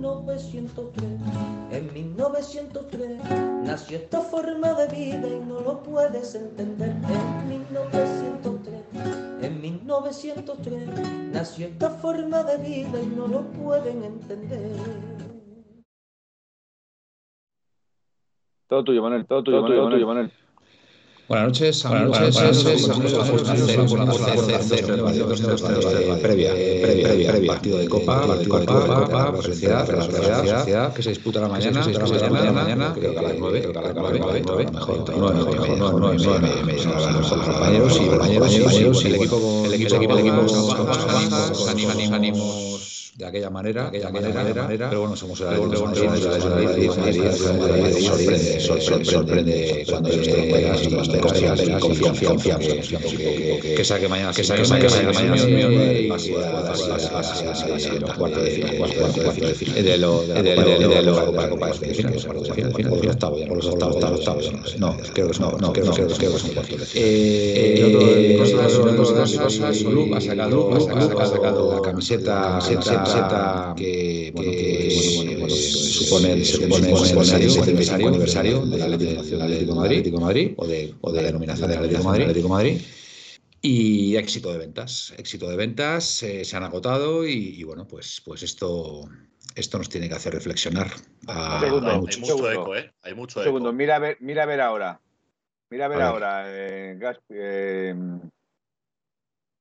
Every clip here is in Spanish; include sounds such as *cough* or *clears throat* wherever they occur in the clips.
1903. En 1903 nació esta forma de vida y no lo puedes entender. En 1903, en 1903 nació esta forma de vida y no lo pueden entender. Todo tuyo, Manuel, todo tuyo, Manuel, todo tuyo, Manuel. Buenas noches, buenas noches, previa, previa, previa, partido de Copa, partido de Copa, sociedad, que se disputa la mañana, mañana, creo que a las nueve, creo que a las nueve, nueve, mejor, nueve, compañeros y compañeros el equipo, el equipo, el equipo, ánimos, ánimos de aquella manera, de aquella manera, manera, pero bueno, somos sorprende, sorprende, cuando confianza, que saque mañana, que saque mañana, cuarto de los octavos, no, creo que no, no, creo que es un cuarto de final. Eh, ha sacado la camiseta, que, bueno, que supone el aniversario, aniversario, del Atlético Madrid, Atlético Madrid, o de, o de la denominación del Atlético Madrid, Atlético Madrid. Y éxito de ventas, éxito de ventas, eh, se han agotado y, y, bueno, pues, pues esto, esto nos tiene que hacer reflexionar. A, segundo, a mucho, hay mucho eco, ¿eh? Hay mucho eco. segundo, mira a ver, mira a ver ahora. Mira a ver, a ver. ahora, eh, Gaspi, eh,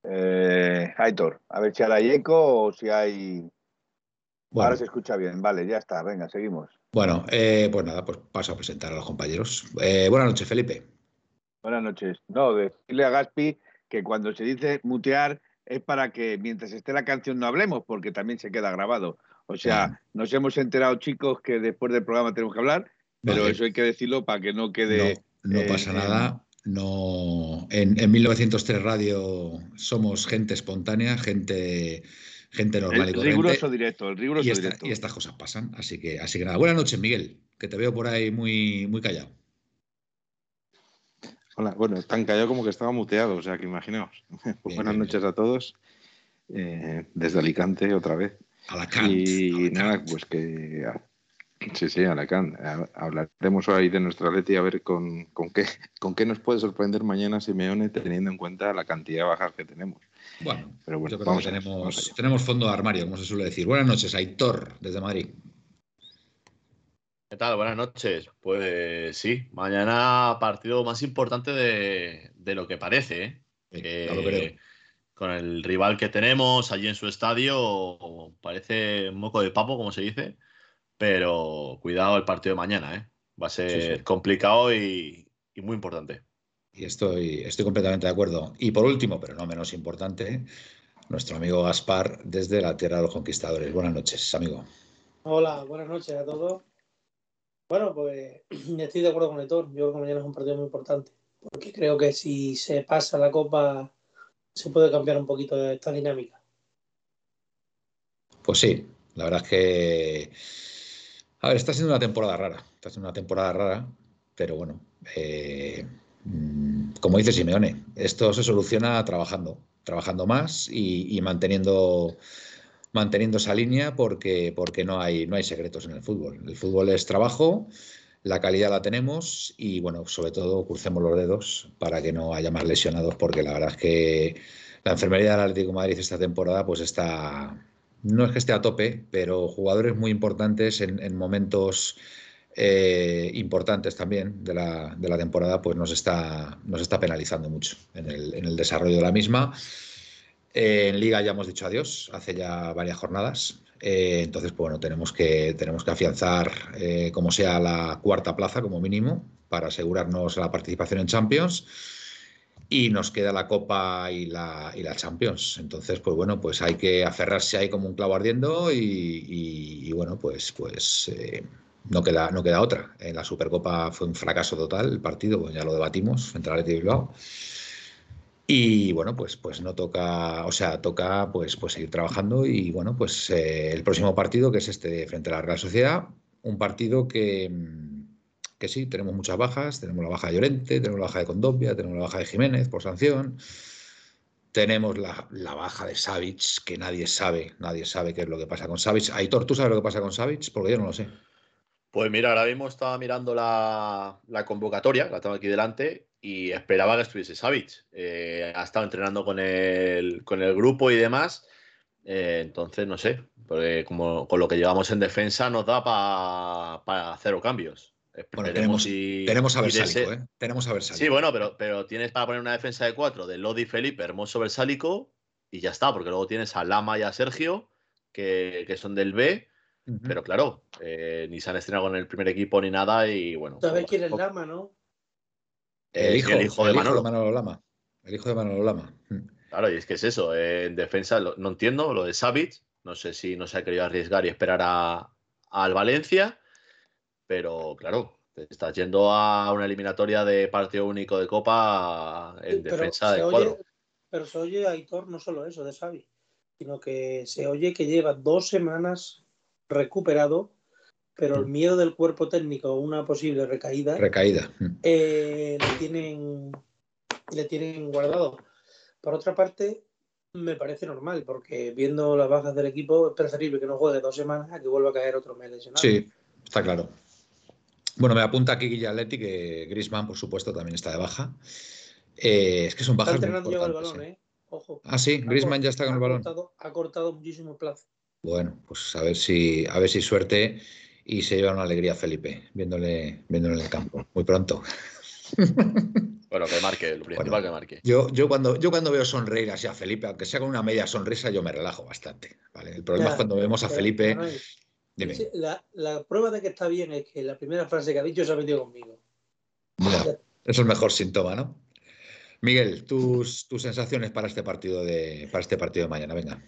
eh, Aitor, a ver si ahora hay eco o si hay. Bueno. Ahora se escucha bien, vale, ya está, venga, seguimos. Bueno, eh, pues nada, pues paso a presentar a los compañeros. Eh, buenas noches, Felipe. Buenas noches. No, decirle a Gaspi que cuando se dice mutear es para que mientras esté la canción no hablemos, porque también se queda grabado. O sea, ah. nos hemos enterado, chicos, que después del programa tenemos que hablar, pero vale. eso hay que decirlo para que no quede. No, no eh, pasa nada. No, en, en 1903 Radio somos gente espontánea, gente gente normal el y corriente. Riguroso directo, el riguroso y, esta, directo. y estas cosas pasan, así que, así que nada. Buenas noches, Miguel, que te veo por ahí muy, muy callado. Hola, bueno, tan callado como que estaba muteado, o sea que imaginaos. Pues *laughs* Bien, buenas bien, noches a todos, eh, desde Alicante otra vez. Alacant. Y Alacant. nada, pues que. Sí, sí, Alacant. Hablaremos hoy de nuestra Leti a ver con, con, qué, con qué nos puede sorprender mañana Simeone teniendo en cuenta la cantidad de bajas que tenemos. Bueno, Pero bueno, yo creo vamos que tenemos, vamos tenemos fondo de armario, como se suele decir. Buenas noches, Aitor, desde Madrid. ¿Qué tal? Buenas noches. Pues sí, mañana partido más importante de, de lo que parece. ¿eh? Sí, lo creo. con el rival que tenemos allí en su estadio, parece un moco de papo, como se dice. Pero cuidado el partido de mañana, ¿eh? Va a ser Sí, sí. complicado y, y muy importante. Y estoy, estoy completamente de acuerdo. Y por último, pero no menos importante, nuestro amigo Gaspar desde la Tierra de los Conquistadores. Buenas noches, amigo. Hola, buenas noches a todos. Bueno, pues *clears throat* estoy de acuerdo con Héctor. Yo creo que mañana es un partido muy importante. Porque creo que si se pasa la Copa, se puede cambiar un poquito de esta dinámica. Pues sí, la verdad es que. A ver, está siendo una temporada rara. Está siendo una temporada rara, pero bueno. eh, mm, como dice Simeone, esto se soluciona trabajando, trabajando más y, manteniendo, manteniendo esa línea porque, porque no hay, no hay secretos en el fútbol. El fútbol es trabajo, la calidad la tenemos y bueno, sobre todo crucemos los dedos para que no haya más lesionados porque la verdad es que la enfermería del Atlético Madrid esta temporada pues está, no es que esté a tope, pero jugadores muy importantes en, en momentos eh, importantes también de la, de la, temporada, pues nos está, nos está penalizando mucho en el, en el desarrollo de la misma. Eh, en Liga ya hemos dicho adiós, hace ya varias jornadas. Eh, entonces, pues, bueno, tenemos que, tenemos que afianzar como sea la cuarta plaza como mínimo para asegurarnos la participación en Champions. Y nos queda la Copa y la, y la Champions. Entonces, pues bueno, pues hay que aferrarse ahí como un clavo ardiendo y, bueno, pues, pues eh, no, queda, no queda otra. En la Supercopa fue un fracaso total el partido, pues ya lo debatimos frente al Athletic Bilbao. Y bueno, pues, pues no toca, o sea, toca pues, pues seguir trabajando y bueno, pues eh, el próximo partido, que es este frente a la Real Sociedad, un partido que, que sí, tenemos muchas bajas, tenemos la baja de Llorente, tenemos la baja de Condopia, tenemos la baja de Jiménez por sanción, tenemos la, baja de Savic, que nadie sabe, nadie sabe qué es lo que pasa con Savic. Aitor, ¿tú sabes lo que pasa con Savic? Porque yo no lo sé. Pues mira, ahora mismo estaba mirando la, la convocatoria, la tengo aquí delante, y esperaba que estuviese Savic. Eh, ha estado entrenando con el, con el grupo y demás. Eh, entonces, no sé, porque como con lo que llevamos en defensa nos da para cero cambios. Bueno, tenemos, tenemos a Versálico, ¿eh? Tenemos a Versálico. Sí, bueno, pero, pero tienes para poner una defensa de cuatro de Lodi Felipe, Hermoso Versálico y ya está, porque luego tienes a Lama y a Sergio, que, que son del B. Pero claro, eh, ni se han estrenado con el primer equipo ni nada y bueno. ¿Sabes quién es Lama, no? El, hijo, el hijo de, Manolo. Lama. El hijo de Manolo Lama. Mm. Claro, y es que es eso. Eh, en defensa no entiendo lo de Savic. No sé si no se ha querido arriesgar y esperar a, al Valencia. Pero claro, te estás yendo a una eliminatoria de partido único de Copa en defensa de cuadro. pero se oye, Aitor, no solo eso de Savic, sino que se oye que lleva dos semanas recuperado pero el miedo del cuerpo técnico a una posible recaída, recaída. Eh, le, tienen, le tienen guardado. Por otra parte, me parece normal, porque viendo las bajas del equipo es preferible que no juegue dos semanas a que vuelva a caer otro mes lesionado. Sí, está claro. Bueno, me apunta aquí Guillaletti que Grisman, por supuesto, también está de baja. Eh, es que son bajas. Está entrenando ya el balón, ¿eh? Ojo. Ah, sí, Grisman ya está con el balón. ha cortado muchísimo plazo. Bueno, pues a ver si, a ver si suerte y se lleva una alegría Felipe viéndole, viéndole en el campo muy pronto. *laughs* Bueno, que marque, lo principal que marque. Yo, yo, cuando, yo cuando veo sonreír así a Felipe, aunque sea con una media sonrisa, yo me relajo bastante. ¿vale? El problema es cuando vemos a Felipe. Dime. La, la, prueba de que está bien es que la primera frase que ha dicho se ha metido conmigo. eso es el mejor síntoma, ¿no? Miguel, tus, tus sensaciones para este partido de para este partido de mañana, venga.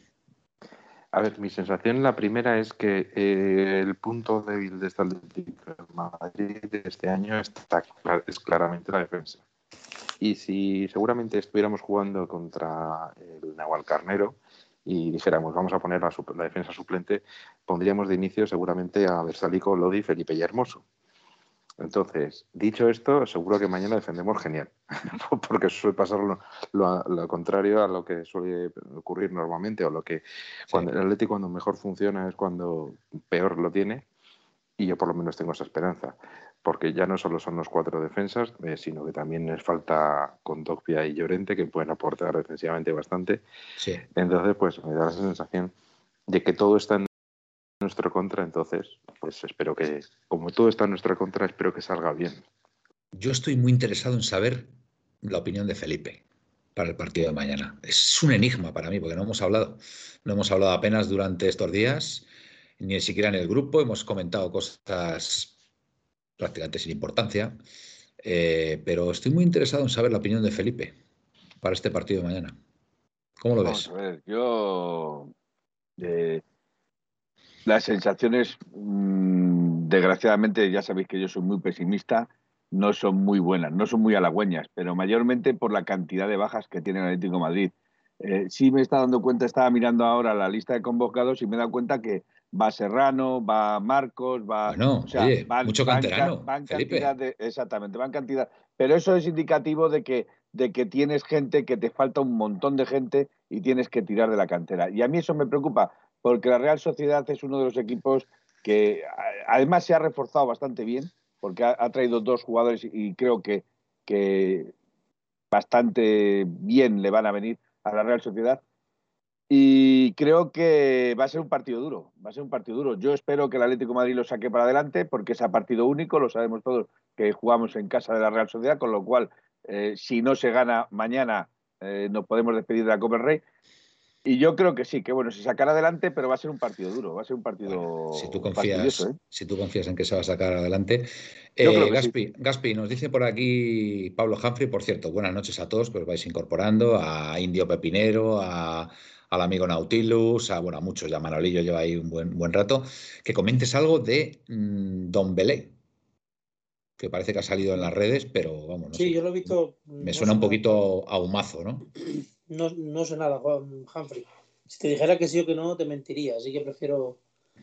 A ver, mi sensación, la primera es que eh, el punto débil de esta Atlético Madrid de este año está, es claramente la defensa. Y si seguramente estuviéramos jugando contra el Nahual Carnero y dijéramos vamos a poner la, la defensa suplente, pondríamos de inicio seguramente a Versalico, Lodi, Felipe y Hermoso. Entonces, dicho esto, seguro que mañana defendemos genial, *laughs* porque suele pasar lo, contrario a lo que suele ocurrir normalmente, o lo que cuando el Atlético cuando mejor funciona es cuando peor lo tiene, y yo por lo menos tengo esa esperanza, porque ya no solo son los cuatro defensas, eh, sino que también les falta Condopia y Llorente, que pueden aportar defensivamente bastante. Entonces, pues me da la sensación de que todo está en nuestra contra, entonces, pues espero que, como todo está en nuestra contra, espero que salga bien. Yo estoy muy interesado en saber la opinión de Felipe para el partido de mañana. Es un enigma para mí, porque no hemos hablado. No hemos hablado apenas durante estos días, ni siquiera en el grupo. Hemos comentado cosas prácticamente sin importancia. Eh, pero estoy muy interesado en saber la opinión de Felipe para este partido de mañana. ¿Cómo lo ves? A ver, yo eh, las sensaciones, mm, desgraciadamente, ya sabéis que yo soy muy pesimista, no son muy buenas, no son muy halagüeñas, pero mayormente por la cantidad de bajas que tiene el Atlético de Madrid. Eh, sí me está dando cuenta, estaba mirando ahora la lista de convocados y me he dado cuenta que va Serrano, va Marcos, va. o sea, mucho canterano. Van, cantidad de, exactamente, van cantidad. Pero eso es indicativo de que, de que tienes gente, que te falta un montón de gente y tienes que tirar de la cantera. Y a mí eso me preocupa, porque la Real Sociedad es uno de los equipos que además se ha reforzado bastante bien, porque ha, traído dos jugadores y creo que, que bastante bien le van a venir a la Real Sociedad. Y creo que va a ser un partido duro, va a ser un partido duro. Yo espero que el Atlético de Madrid lo saque para adelante porque es a partido único, lo sabemos todos que jugamos en casa de la Real Sociedad, con lo cual, eh, si no se gana mañana, eh, nos podemos despedir de la Copa del Rey. Y yo creo que sí, que bueno, se sacará adelante, pero va a ser un partido duro, va a ser un partido. si, tú confías, ¿eh? si tú confías en que se va a sacar adelante. Eh, Gaspi, Gaspi, nos dice por aquí Pablo Humphrey, por cierto, buenas noches a todos que os vais incorporando, a Indio Pepinero, a, al amigo Nautilus, a, bueno, a muchos, ya Manolillo lleva ahí un buen, buen rato, que comentes algo de mm, Don Belé, que parece que ha salido en las redes, pero vamos. sí, yo lo he visto. Me suena un poquito a humazo, ¿no? *clears throat* No, no sé nada, Juan Humphrey. Si te dijera que sí o que no, te mentiría. Así que prefiero,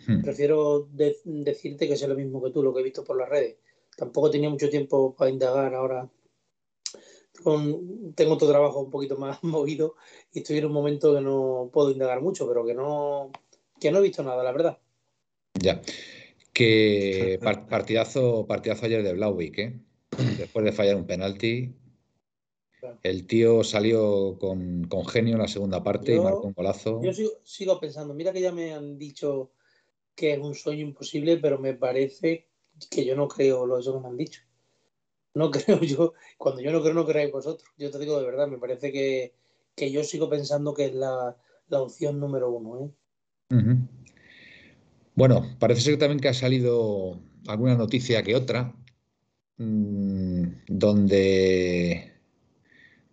hmm. prefiero decirte que sé lo mismo que tú, lo que he visto por las redes. Tampoco tenía mucho tiempo para indagar ahora. Tengo otro trabajo un poquito más *laughs* movido y estoy en un momento que no puedo indagar mucho, pero que no, que no he visto nada, la verdad. Ya. Que partidazo, partidazo ayer de Blauwick, ¿eh? Después de fallar un penalti, el tío salió con, genio en la segunda parte y marcó un golazo. Yo sigo, pensando, mira que ya me han dicho que es un sueño imposible, pero me parece que yo no creo lo eso que me han dicho. No *laughs* creo yo, cuando yo no creo, no creáis vosotros. Yo te digo de verdad, me parece que, yo sigo pensando que es la, opción número uno. ¿eh? Bueno, parece ser también que ha salido alguna noticia que otra, mm, donde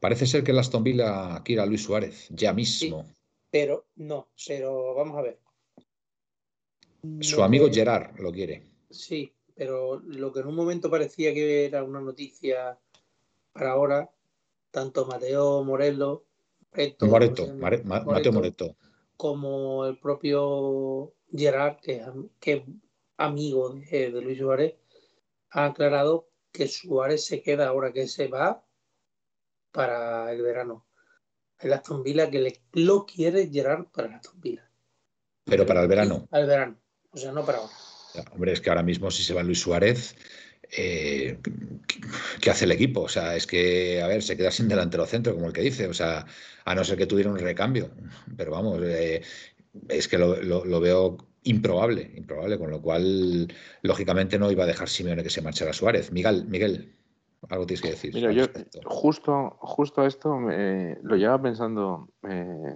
Parece ser que el Aston Villa quiere a Luis Suárez, ya mismo. pero no, pero vamos a ver. Su amigo Gerard lo quiere. Sí, pero lo que en un momento parecía que era una noticia para ahora, tanto Mateo Morello, Moreto, Mateo Moreto, como el propio Gerard, que, es amigo de, de Luis Suárez, ha aclarado que Suárez se queda ahora que se va para el verano. El Aston Villa que le, lo quiere llegar para el Aston Villa. Pero para el verano. Al verano, o sea, no para ahora. Hombre, es que ahora mismo si se va Luis Suárez, eh, ¿qué hace el equipo? O sea, es que, a ver, se queda sin delantero centro, como el que dice, o sea, a no ser que tuviera un recambio. Pero vamos, eh, es que lo, lo, veo improbable, improbable, con lo cual, lógicamente, no iba a dejar Simeone que se marchara Suárez. Miguel, Miguel. Algo tienes que decir. Mira, yo justo, justo esto lo llevaba pensando, eh,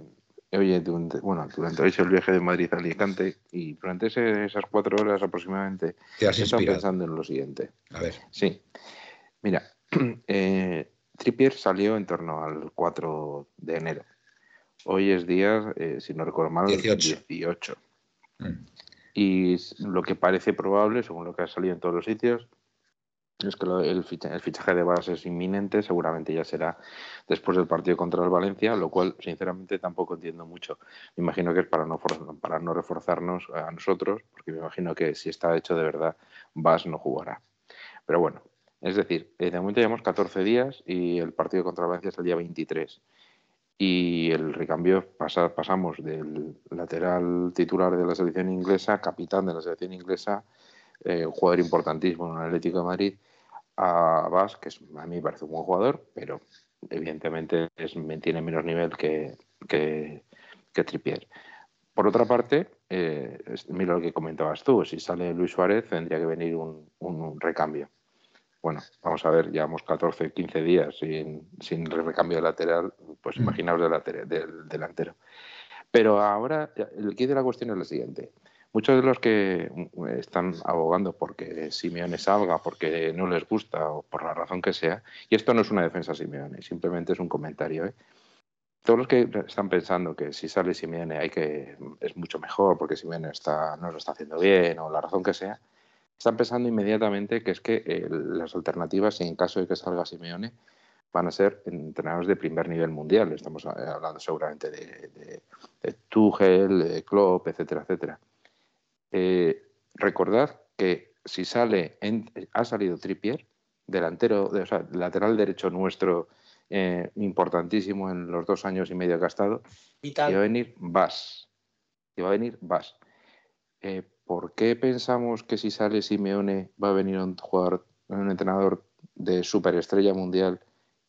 oye, durante, bueno, durante hoy el viaje de Madrid a Alicante y durante esas cuatro horas aproximadamente he estado pensando en lo siguiente. A ver. Sí. Mira, *clears throat* eh, Trippier salió en torno al 4 de enero. Hoy es día, eh, si no recuerdo mal, 18. 18. Mm. Y lo que parece probable, según lo que ha salido en todos los sitios, es que el, fichaje de base es inminente, seguramente ya será después del partido contra el Valencia, lo cual sinceramente tampoco entiendo mucho. Me imagino que es para no, para no reforzarnos a nosotros, porque me imagino que si está hecho de verdad, Bas no jugará. Pero bueno, es decir, eh, de momento llevamos 14 días y el partido contra el Valencia es el día 23. Y el recambio pasa, pasamos del lateral titular de la selección inglesa, capitán de la selección inglesa, eh, jugador importantísimo en el Atlético de Madrid, a Bas, que a mí me parece un buen jugador, pero evidentemente es, tiene menos nivel que, que, Trippier. Por otra parte, eh, mira lo que comentabas tú, si sale Luis Suárez tendría que venir un, recambio. Bueno, vamos a ver, llevamos 14, 15 días sin, sin recambio lateral, pues mm. imaginaos del, del delantero. Pero ahora, el quid de la cuestión es lo siguiente. Muchos de los que mm, están abogando porque Simeone salga, porque no les gusta o por la razón que sea, y esto no es una defensa a Simeone, simplemente es un comentario. ¿eh? Todos los que están pensando que si sale Simeone hay que es mucho mejor porque Simeone está, no lo está haciendo bien o la razón que sea, están pensando inmediatamente que es que las alternativas, en caso de que salga Simeone, van a ser entrenadores de primer nivel mundial. Estamos eh, hablando seguramente de, de, de Tuchel, de Klopp, etcétera, etcétera. Eh, recordad que si sale, ha salido Trippier, delantero, o sea, lateral derecho nuestro, eh, importantísimo en los dos años y medio que ha estado, y va a venir Vas. Y va a venir Vas. Eh, ¿Por qué pensamos que si sale Simeone va a venir un jugador, un entrenador de superestrella mundial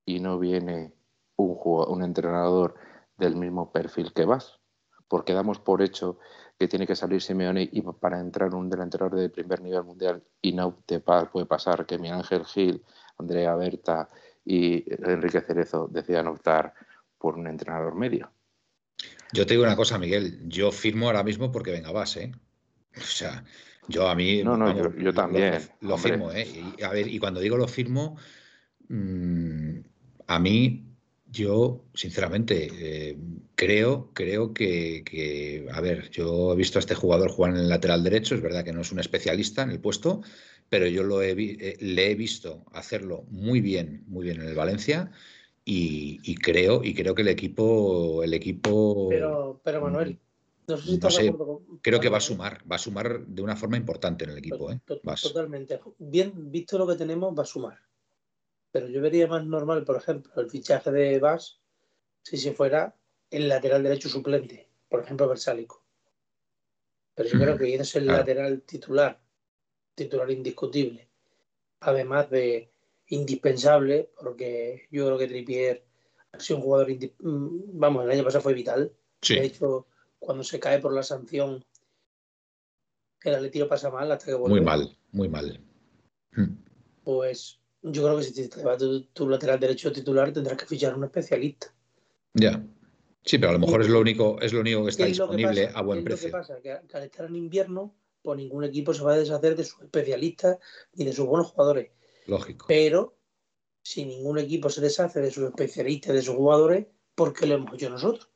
y no viene un, un entrenador del mismo perfil que Vas? Porque damos por hecho que tiene que salir Simeone y para entrar un delantero de primer nivel mundial y no te puede pasar que mi Ángel Gil, Andrea Berta y Enrique Cerezo decidan optar por un entrenador medio. Yo te digo una cosa, Miguel. Yo firmo ahora mismo porque venga vas, ¿eh? O sea, yo a mí. No, no, vamos, yo, también. Lo, firmo, ¿eh? Y, a ver, y cuando digo lo firmo, mm, a mí, yo, sinceramente, eh, creo, creo que, que, a ver, yo he visto a este jugador jugar en el lateral derecho, es verdad que no es un especialista en el puesto, pero yo lo he eh, le he visto hacerlo muy bien, muy bien en el Valencia. Y, y creo, y creo que el equipo, el equipo Pero, pero Manuel, no sé si no sé, de acuerdo con- creo que va a sumar, va a sumar de una forma importante en el equipo, ¿eh? Vas. Totalmente. Bien, visto lo que tenemos, va a sumar. Pero yo vería más normal, por ejemplo, el fichaje de Vas si se fuera el lateral derecho suplente, por ejemplo, Versálico. Pero yo creo que es el lateral titular, titular indiscutible. Además de indispensable, porque yo creo que Trippier ha sido un jugador, mm, vamos, el año pasado fue vital. Sí, De hecho, cuando se cae por la sanción, el Atleti lo pasa mal hasta que vuelve. muy mal, muy mal. Mm. Pues yo creo que si te va tu, tu lateral derecho titular tendrás que fichar a un especialista. Ya. Sí, pero a lo mejor es lo único, es lo único que está ¿Qué es lo que disponible pasa? a buen ¿Qué es precio. Lo que pasa? Que, que al estar en invierno, pues ningún equipo se va a deshacer de sus especialistas ni de sus buenos jugadores. Lógico. Pero si ningún equipo se deshace de sus especialistas, de sus jugadores, ¿por qué lo hemos hecho nosotros?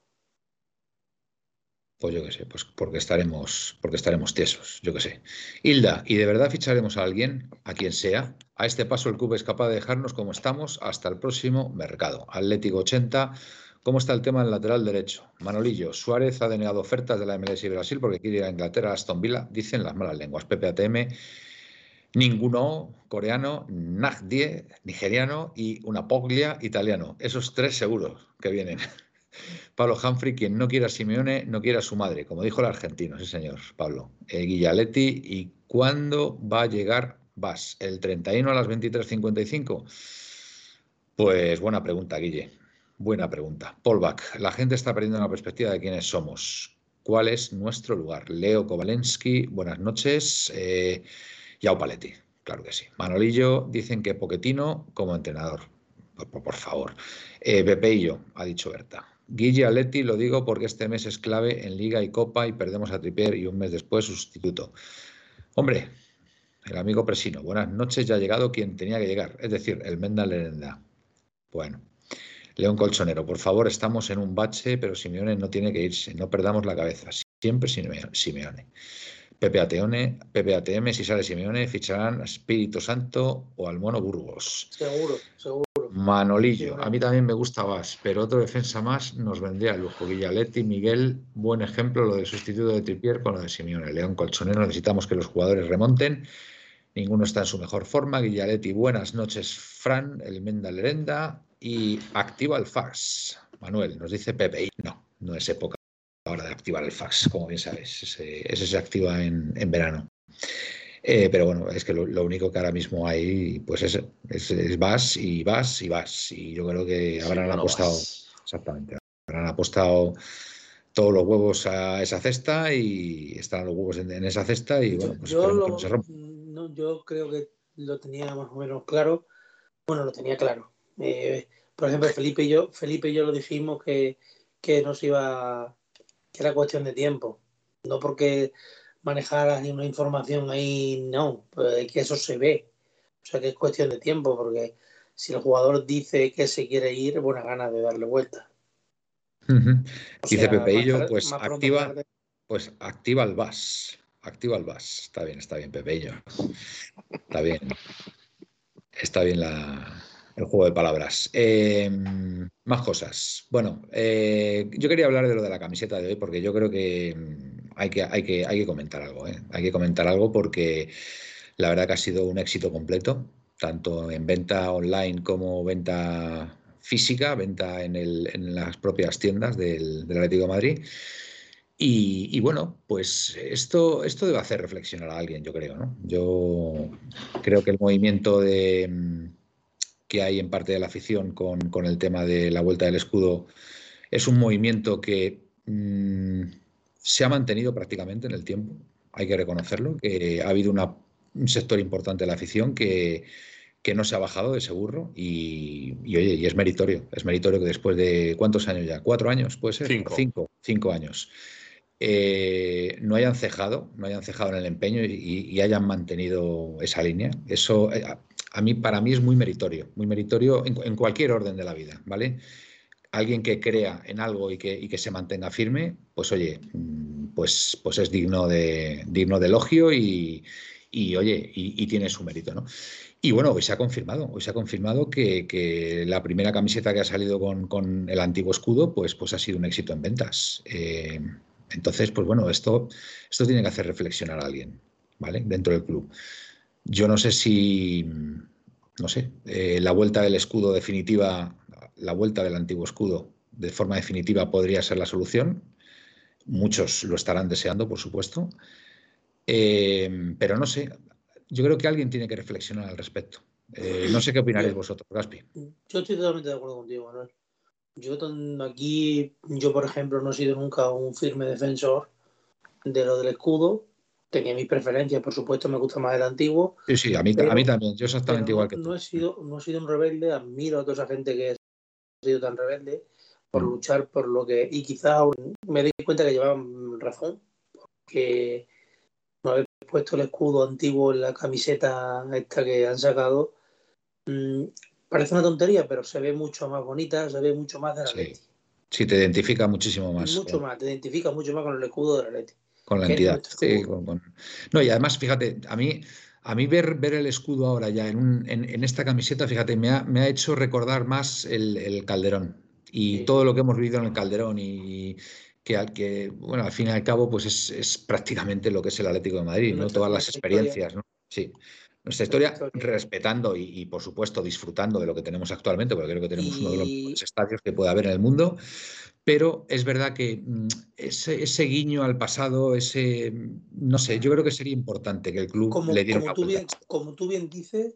Pues yo qué sé, pues porque estaremos, porque estaremos tiesos, yo qué sé. Hilda, ¿y de verdad ficharemos a alguien, a quien sea? A este paso el club es capaz de dejarnos como estamos hasta el próximo mercado. Atlético 80, ¿cómo está el tema del lateral derecho? Manolillo, Suárez ha denegado ofertas de la MLS y Brasil porque quiere ir a Inglaterra, Aston Villa, dicen las malas lenguas. PPATM, ninguno coreano, Nagdie, nigeriano y una Poglia italiano. Esos tres seguros que vienen. Pablo Humphrey, quien no quiera a Simeone, no quiera a su madre, como dijo el argentino, sí señor, Pablo. Eh, Guillaletti, ¿y cuándo va a llegar Vas? ¿El 31 a las 23.55? Pues buena pregunta, Guille. Buena pregunta. Paul Bach, la gente está perdiendo la perspectiva de quiénes somos. ¿Cuál es nuestro lugar? Leo Kovalensky, buenas noches. Eh, Yao Paletti, claro que sí. Manolillo, dicen que Poquetino como entrenador. Por, favor. Eh, Pepeillo, ha dicho Berta. Guille Aletti, lo digo porque este mes es clave en Liga y Copa y perdemos a Tripier y un mes después sustituto. Hombre, el amigo Presino, buenas noches, ya ha llegado quien tenía que llegar, es decir, el Menda Lerenda. Bueno, León Colchonero, por favor, estamos en un bache, pero Simeone no tiene que irse, no perdamos la cabeza, siempre Simeo- Simeone. Pepe Ateone, Pepe ATM, si sale Simeone, ficharán a Espíritu Santo o al Mono Burgos. Seguro, seguro. Manolillo, a mí también me gusta Vas, pero otro defensa más nos vendría a lujo. Villaletti, Miguel, buen ejemplo lo del sustituto de Tripier con lo de Simeone. León Colchonero, necesitamos que los jugadores remonten. Ninguno está en su mejor forma. Guillaletti, buenas noches, Fran, el Menda Lerenda y activa el fax. Manuel, nos dice Pepe. No, no es época ahora de activar el fax, como bien sabes. Ese, ese se activa en, en verano. Eh, pero bueno, es que lo, lo único que ahora mismo hay, pues es, es, es vas y vas y vas. Y yo creo que habrán apostado, exactamente, habrán apostado todos los huevos a esa cesta y están los huevos en, en esa cesta y bueno, pues yo, esperemos lo- que no se rompa. no, yo creo que lo tenía más o menos claro. Bueno, lo tenía claro. Eh, por ejemplo, Felipe y yo, Felipe y yo lo dijimos que, que nos iba, que era cuestión de tiempo. No porque manejaras ni una información ahí, no, pues que eso se ve. O sea que es cuestión de tiempo, porque si el jugador dice que se quiere ir, buena ganas de darle vuelta. Dice Pepeillo, pues activa, tarde. pues activa el VAS. Activa el VAS. Está bien, está bien, Pepeillo. Está bien. Está bien la, el juego de palabras. Eh, más cosas. Bueno, eh, yo quería hablar de lo de la camiseta de hoy porque yo creo que hay que, hay que, hay que comentar algo. ¿eh? Hay que comentar algo porque la verdad que ha sido un éxito completo, tanto en venta online como venta física, venta en, el- en las propias tiendas del, Atlético Madrid. Y, bueno, pues esto, esto debe hacer reflexionar a alguien, yo creo, ¿no? Yo creo que el movimiento de, que hay en parte de la afición con, con el tema de la vuelta del escudo es un movimiento que mm, se ha mantenido prácticamente en el tiempo, hay que reconocerlo, que ha habido una- un sector importante de la afición que, que no se ha bajado de ese burro y, oye, y es meritorio, es meritorio que después de cuántos años ya, cuatro años puede ser, cinco, cinco, años, eh, no hayan cejado, no hayan cejado en el empeño y, hayan mantenido esa línea. Eso eh, a, mí, para mí es muy meritorio, muy meritorio en, cualquier orden de la vida, ¿vale? Alguien que crea en algo y que, se mantenga firme, pues oye, mm, pues, pues es digno de, digno de elogio y, oye, y, tiene su mérito, ¿no? Y bueno, hoy se ha confirmado, hoy se ha confirmado que, la primera camiseta que ha salido con, el antiguo escudo, pues, pues ha sido un éxito en ventas. Eh, entonces, pues bueno, esto, esto tiene que hacer reflexionar a alguien, ¿vale? Dentro del club. Yo no sé si, no sé, eh, la vuelta del escudo definitiva, la vuelta del antiguo escudo de forma definitiva podría ser la solución. Muchos lo estarán deseando, por supuesto. Eh, pero no sé, yo creo que alguien tiene que reflexionar al respecto. Eh, no sé qué opinaréis vosotros, Gaspi. Yo estoy totalmente de acuerdo contigo, Manuel. Yo aquí, yo por ejemplo, no he sido nunca un firme defensor de lo del escudo. Tenía mis preferencias, por supuesto, me gusta más el antiguo. Sí, sí, a mí, a mí también, yo exactamente igual que tú. No he, sido, no he sido un rebelde, admiro a toda esa gente que ha sido tan rebelde por mm. luchar por lo que. Y quizás me di cuenta que llevaban razón, porque no haber puesto el escudo antiguo en la camiseta esta que han sacado, mm, parece una tontería, pero se ve mucho más bonita, se ve mucho más de la sí. Sí, te identifica muchísimo más. Mucho más, te identifica mucho más con el escudo de la Leti. Con la entidad. Sí, No, y además, fíjate, a mí, a mí ver, ver el escudo ahora ya en, en, esta camiseta, fíjate, me ha, me ha hecho recordar más el, Calderón y todo lo que hemos vivido en el Calderón y, que, al que, bueno, al fin y al cabo, pues es, es prácticamente lo que es el Atlético de Madrid, ¿no? Todas las experiencias, ¿no? Sí nuestra historia, respetando y, por supuesto, disfrutando de lo que tenemos actualmente, porque creo que tenemos uno de los mejores estadios que puede haber en el mundo. Pero es verdad que mm, ese, guiño al pasado, ese, mm, no sé, yo creo que sería importante que el club le diera como tú bien, Como tú bien dices,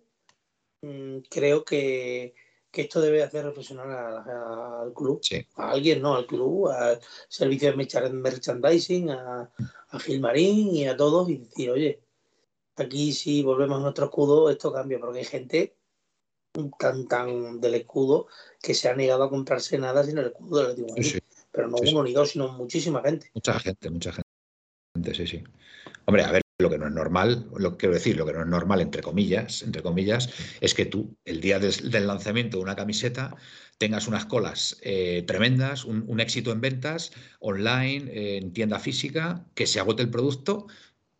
mm, creo que, esto debe hacer reflexionar al club, a alguien, no, al club, al servicio de merchandising, a, a Gilmarín y a todos, y decir, oye, Aquí si volvemos a nuestro escudo, esto cambia, porque hay gente tan tan del escudo que se ha negado a comprarse nada sin el escudo del Pero no uno ni dos, sino muchísima gente. Mucha gente, mucha gente, sí, sí. Hombre, a ver, lo que no es normal, lo quiero decir, lo que no es normal, entre comillas, entre comillas, es que tú, el día del, lanzamiento de una camiseta, tengas unas colas eh, tremendas, un, éxito en ventas, online, en tienda física, que se agote el producto.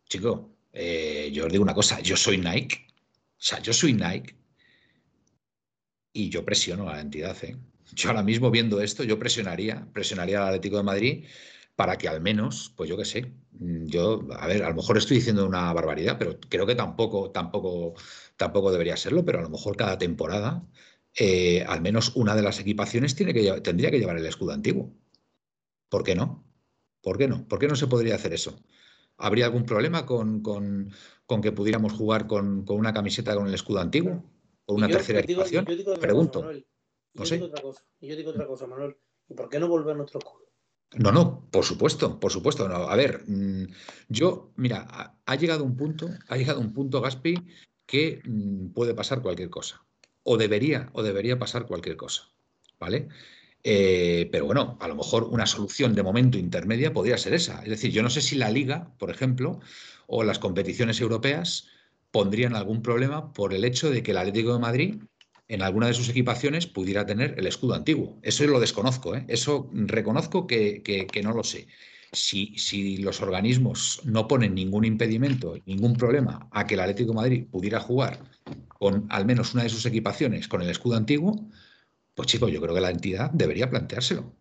Chico, eh, yo os digo una cosa, yo soy Nike, o sea, yo soy Nike y yo presiono a la entidad. ¿eh? Yo ahora mismo viendo esto, yo presionaría, presionaría al Atlético de Madrid para que al menos, pues yo qué sé, mm, yo, a ver, a lo mejor estoy diciendo una barbaridad, pero creo que tampoco, tampoco, tampoco debería serlo, pero a lo mejor cada temporada, eh, al menos una de las equipaciones tiene que, tendría que llevar el escudo antiguo. ¿Por qué no? ¿Por qué no? ¿Por qué no se podría hacer eso? ¿Habría algún problema con, que pudiéramos jugar con, una camiseta con el escudo antiguo? ¿O una tercera equipación? Pregunto. no. Y yo digo otra cosa, Manuel. ¿Y por qué no volver a nuestro escudo? No, no, por supuesto, por supuesto. No. A ver, mm, yo, mira, ha, llegado un punto, ha llegado un punto, Gaspi, que mm, puede pasar cualquier cosa. O debería, o debería pasar cualquier cosa. ¿Vale? Eh, pero bueno, a lo mejor una solución de momento intermedia podría ser esa. Es decir, yo no sé si la liga, por ejemplo, o las competiciones europeas pondrían algún problema por el hecho de que el Atlético de Madrid en alguna de sus equipaciones pudiera tener el escudo antiguo. Eso lo desconozco, ¿eh? eso reconozco que, no lo sé. Si, los organismos no ponen ningún impedimento, ningún problema a que el Atlético Madrid pudiera jugar con al menos una de sus equipaciones con el escudo antiguo, pues chicos, yo creo que la entidad debería planteárselo.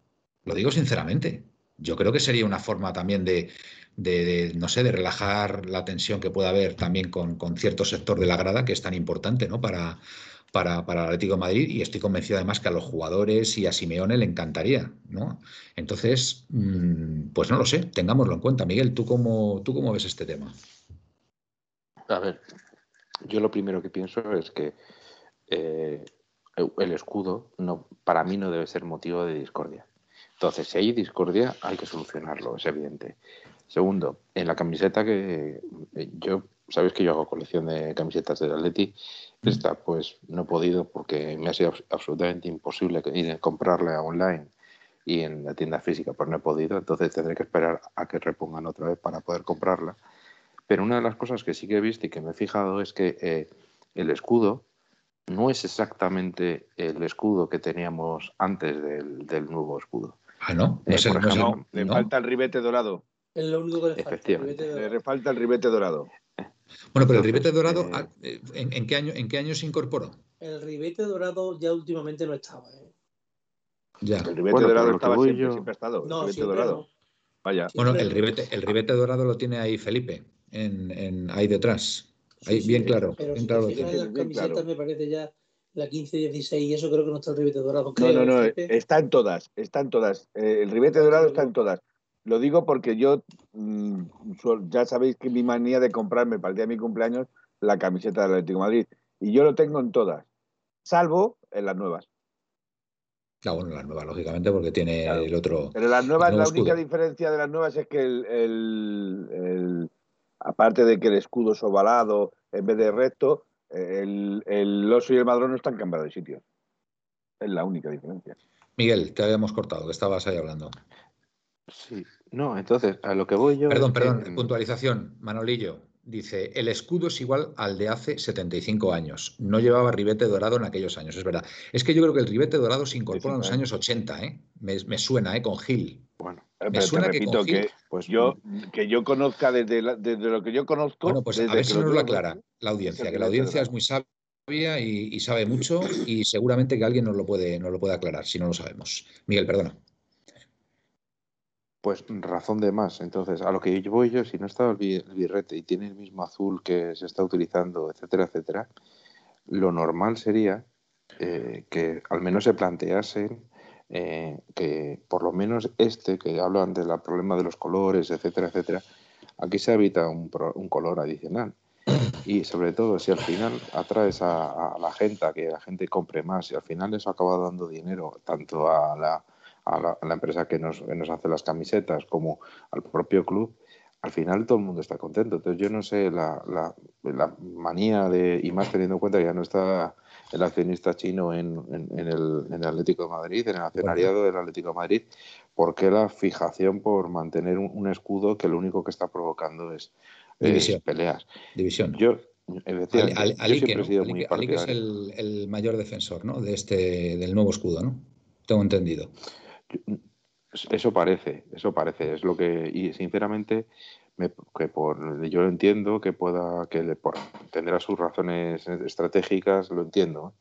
Lo digo sinceramente. Yo creo que sería una forma también de, no sé, de relajar la tensión que pueda haber también con, cierto sector de la grada que es tan importante ¿no? para, para, para, el Atlético de Madrid y estoy convencido además que a los jugadores y a Simeone le encantaría, ¿no? Entonces, mm, pues no lo sé, tengámoslo en cuenta. Miguel, ¿tú cómo, tú cómo ves este tema? A ver, yo lo primero que pienso es que eh, el escudo no, para mí no debe ser motivo de discordia. Entonces, si hay discordia, hay que solucionarlo, es evidente. Segundo, en la camiseta que eh, yo, sabéis que yo hago colección de camisetas del Atleti. Esta, pues no he podido porque me ha sido abs- absolutamente imposible ir a comprarla online y en la tienda física, pues no he podido. Entonces tendré que esperar a que repongan otra vez para poder comprarla. Pero una de las cosas que sí que he visto y que me he fijado es que eh, el escudo no es exactamente el escudo que teníamos antes del, del nuevo escudo. Ah, no. Eh, No es el- por ejemplo, No, le ¿no? falta el ribete dorado. Es lo único que le falta. Efectivamente. el ribete Le falta el ribete dorado. Bueno, pero el ribete dorado, eh, ah, eh, ¿en, en qué año, ¿en qué año se incorporó? El ribete dorado ya últimamente no estaba. ¿eh? Ya. El ribete Bueno, dorado estaba siempre, yo- siempre ha estado. el ribete siempre dorado. no. Vaya. Bueno, el ribete, el ribete dorado lo tiene ahí Felipe, en, en- ahí detrás. Ahí, sí, bien claro. Pero bien si claro te las camisetas, claro. me parece ya la 15-16 y eso creo que no está el ribete dorado. No, creo, no, no, Felipe. está en todas, está en todas. Eh, el ribete dorado está en todas. Lo digo porque yo, mm, ya sabéis que mi manía de comprarme para el día de mi cumpleaños la camiseta del Atlético de Madrid. Y yo lo tengo en todas, salvo en las nuevas. Claro, bueno, la nueva, lógicamente, porque tiene Claro. el otro. Pero las nuevas, la única escudo. diferencia de las nuevas es que el, el- el- aparte de que el escudo es ovalado en vez de recto, el, el oso y el madrón no están cambiados de sitio. Es la única diferencia. Miguel, te habíamos cortado, que estabas ahí hablando. Sí, no, entonces a lo que voy yo. Perdón, perdón, mm, puntualización. Manolillo dice: el escudo es igual al de hace 75 años. No llevaba ribete dorado en aquellos años, es verdad. Es que yo creo que el ribete dorado se incorpora en los 75 años 80, ¿eh? Me, me suena, ¿eh? Con Gil. Bueno, Me Pero te suena que repito con Gil- que pues yo que yo conozca desde, la- desde lo que yo conozco. Bueno, pues a ver si nos lo aclara la audiencia, que la audiencia es muy sabia y, y sabe mucho y seguramente que alguien nos lo puede, nos lo puede aclarar, si no lo sabemos. Miguel, perdona. Pues razón de más. Entonces, a lo que voy yo, si no estaba el, bi- el birrete y tiene el mismo azul que se está utilizando, etcétera, etcétera, lo normal sería eh, que al menos se planteasen eh, que por lo menos este, que hablan del problema de los colores, etcétera, etcétera, aquí se evita un, pro- un color adicional. Y sobre todo, si al final atraes a, a la gente a que la gente compre más y al final eso acaba dando dinero tanto a la, a la, a la empresa que nos, que nos hace las camisetas como al propio club, al final todo el mundo está contento. Entonces yo no sé la, la, la manía de, y más teniendo en cuenta que ya no está el accionista chino en, en, en el, en el Atlético de Madrid, en el accionariado del Atlético de Madrid, ¿por qué la fijación por mantener un, un escudo que lo único que está provocando es, es División. peleas? División. Yo, Ali, efectivamente, Ali- yo Ali, que, siempre ¿no? es el, el mayor defensor ¿no? de este, del nuevo escudo, ¿no? Tengo entendido. Eso parece, eso parece, es lo que, y sinceramente, me- que por, yo lo entiendo que pueda, que tendrá sus razones estratégicas, lo entiendo.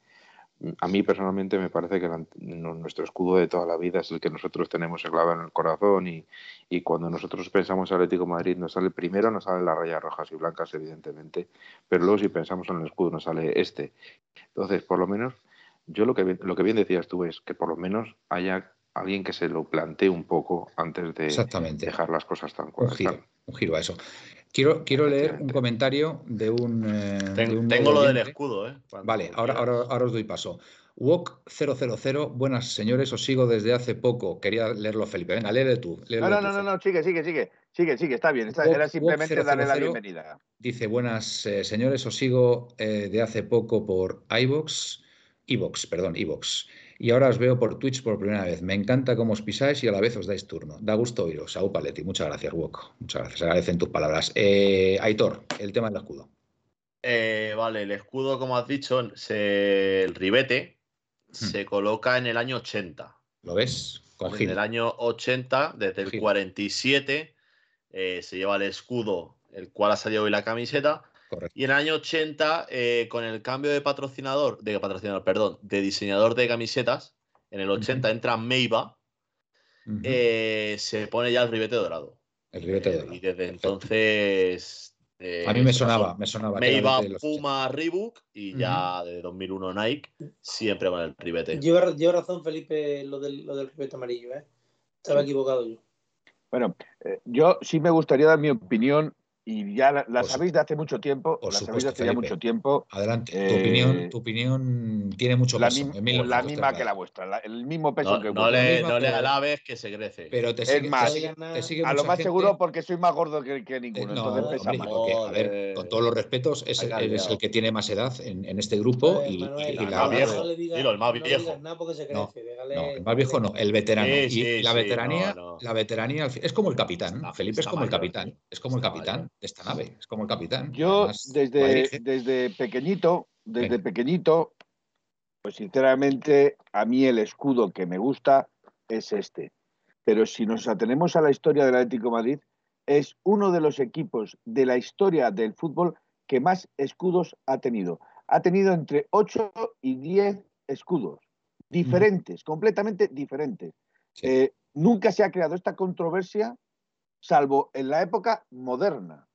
A mí personalmente me parece que nuestro escudo de toda la vida es el que nosotros tenemos clavado en el corazón y, y cuando nosotros pensamos en Atlético de Madrid nos sale primero nos salen las rayas rojas y blancas evidentemente, pero luego si pensamos en el escudo nos sale este. Entonces, por lo menos, yo lo que, lo que bien decías tú es que por lo menos haya alguien que se lo plantee un poco antes de Exactamente. dejar las cosas tan Un cual giro, un giro a eso. Quiero, quiero leer un comentario de un. eh, de un tengo lo del escudo, ¿eh? Cuando Vale, ahora, ahora, ahora os doy paso. Wok000, buenas señores, os sigo desde hace poco. Quería leerlo, Felipe. Venga, léele tú. No, no, tú, no, no, no, sigue, sigue, sigue. Sigue, sigue, está bien. está- Wok- era simplemente Wok darle la 000. bienvenida. Dice, buenas eh, señores, os sigo eh, de hace poco por iVox, iVox, perdón, iVox. Y ahora os veo por Twitch por primera vez. Me encanta cómo os pisáis y a la vez os dais turno. Da gusto oíros. Saúl Paletti, muchas gracias, Wok. Muchas gracias. Agradecen tus palabras. Eh, Aitor, el tema del escudo. Eh, vale, el escudo, como has dicho, se- el ribete se coloca en el año 80. ¿Lo ves? Con En Gil. el año 80, desde el Gil. 47, eh, se lleva el escudo, el cual ha salido hoy la camiseta. Correcto. Y en el año 80, eh, con el cambio de patrocinador, de patrocinador, perdón, de diseñador de camisetas, en el 80 Ujú. entra Meiba, eh, se pone ya el ribete dorado. el ribete Eh, dorado. y desde Perfecto. entonces. eh, A mí me sonaba, me sonaba. Meiba, desde los 80. Puma, Reebok y ya de 2001 Nike, siempre con el ribete. Lleva, lleva razón Felipe lo del, lo del ribete amarillo, ¿eh? Estaba equivocado yo. Bueno, eh, yo sí me gustaría dar mi opinión y ya la, sabéis de hace mucho tiempo, por la sabéis de hace ya mucho tiempo, Adelante. tu, Eh, opinión, tu opinión tiene mucho la, peso. mim- la misma que la vuestra, la- el mismo peso No, que no le, no le alabes que se crece. Pero te Es sigue, más, te sigue- te sigue A lo más gente- seguro porque soy más gordo que, que Eh, ninguno, no, entonces pesa hombre, más. porque, a ver, con todos los respetos, es, el que tiene más edad en, en este grupo Pues, y, Manuel, y el la, más viejo. Dilo, el más viejo. digas nada porque se crece. No, el más viejo no, el veterano. Y la veteranía, la veteranía al fin- es como el capitán. Felipe es como el capitán. Es como el capitán. De esta nave. Es como el capitán. Yo Además, desde, desde pequeñito, desde Venga. pequeñito, pues sinceramente a mí el escudo que me gusta es este. Pero si nos atenemos a la historia del Atlético de Madrid, es uno de los equipos de la historia del fútbol que más escudos ha tenido. Ha tenido entre 8 y 10 escudos, diferentes, completamente diferentes. sí. Eh, nunca se ha creado esta controversia, salvo en la época moderna.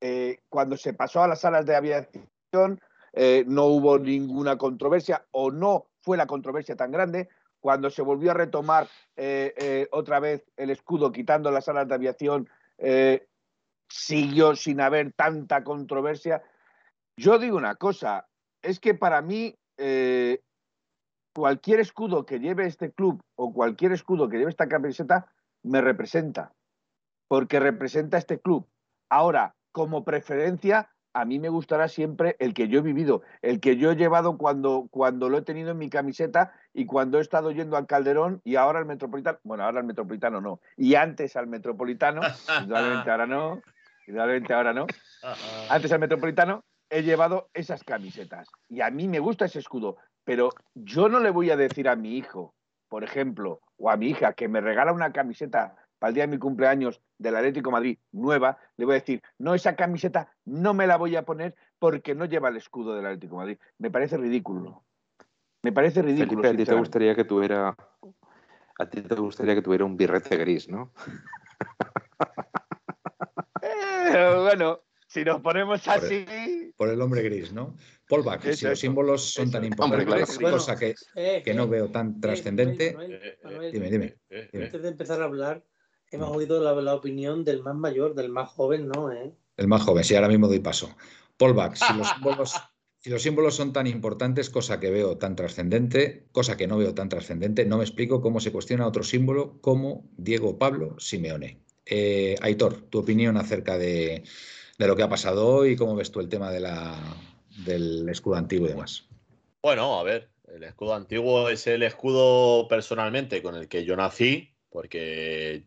Eh, cuando se pasó a las salas de aviación, eh, no hubo ninguna controversia o no fue la controversia tan grande. Cuando se volvió a retomar eh, otra vez el escudo quitando las salas de aviación, siguió sin haber tanta controversia. Yo digo una cosa, es que para mí cualquier escudo que lleve este club o cualquier escudo que lleve esta camiseta me representa, porque representa este club. Ahora, como preferencia, a mí me gustará siempre el que yo he vivido, el que yo he llevado cuando, cuando lo he tenido en mi camiseta y cuando he estado yendo al Calderón y ahora al Metropolitano, bueno, ahora al Metropolitano no, y antes al Metropolitano, ahora no, ahora no, antes al Metropolitano he llevado esas camisetas y a mí me gusta ese escudo, pero yo no le voy a decir a mi hijo, por ejemplo, o a mi hija que me regala una camiseta para el día de mi cumpleaños del Atlético de Madrid nueva, le voy a decir, no, esa camiseta no me la voy a poner porque no lleva el escudo del Atlético de Madrid. Me parece ridículo. Me parece ridículo. Felipe, a ti te gustaría que tuviera a ti te gustaría que tuviera un birrete gris, ¿no? *laughs* Eh, bueno, si nos ponemos Por así, por el hombre gris, ¿no? Paul Bach, si Eso, los símbolos son tan. Hombre, importantes, claro. cosa que, Eh, que eh, no veo tan eh, trascendente. Eh, Dime, eh, dime. Antes de empezar a hablar, hemos oído la, la opinión del más mayor, del más joven, ¿no? ¿Eh? El más joven, sí, ahora mismo doy paso. Paul Bach, si los *laughs* símbolos, si los símbolos son tan importantes, cosa que veo tan trascendente, cosa que no veo tan trascendente, no me explico cómo se cuestiona otro símbolo como Diego Pablo Simeone. Eh, Aitor, tu opinión acerca de, de lo que ha pasado hoy, cómo ves tú el tema de la, del escudo antiguo y demás. Bueno, a ver, el escudo antiguo es el escudo personalmente con el que yo nací, porque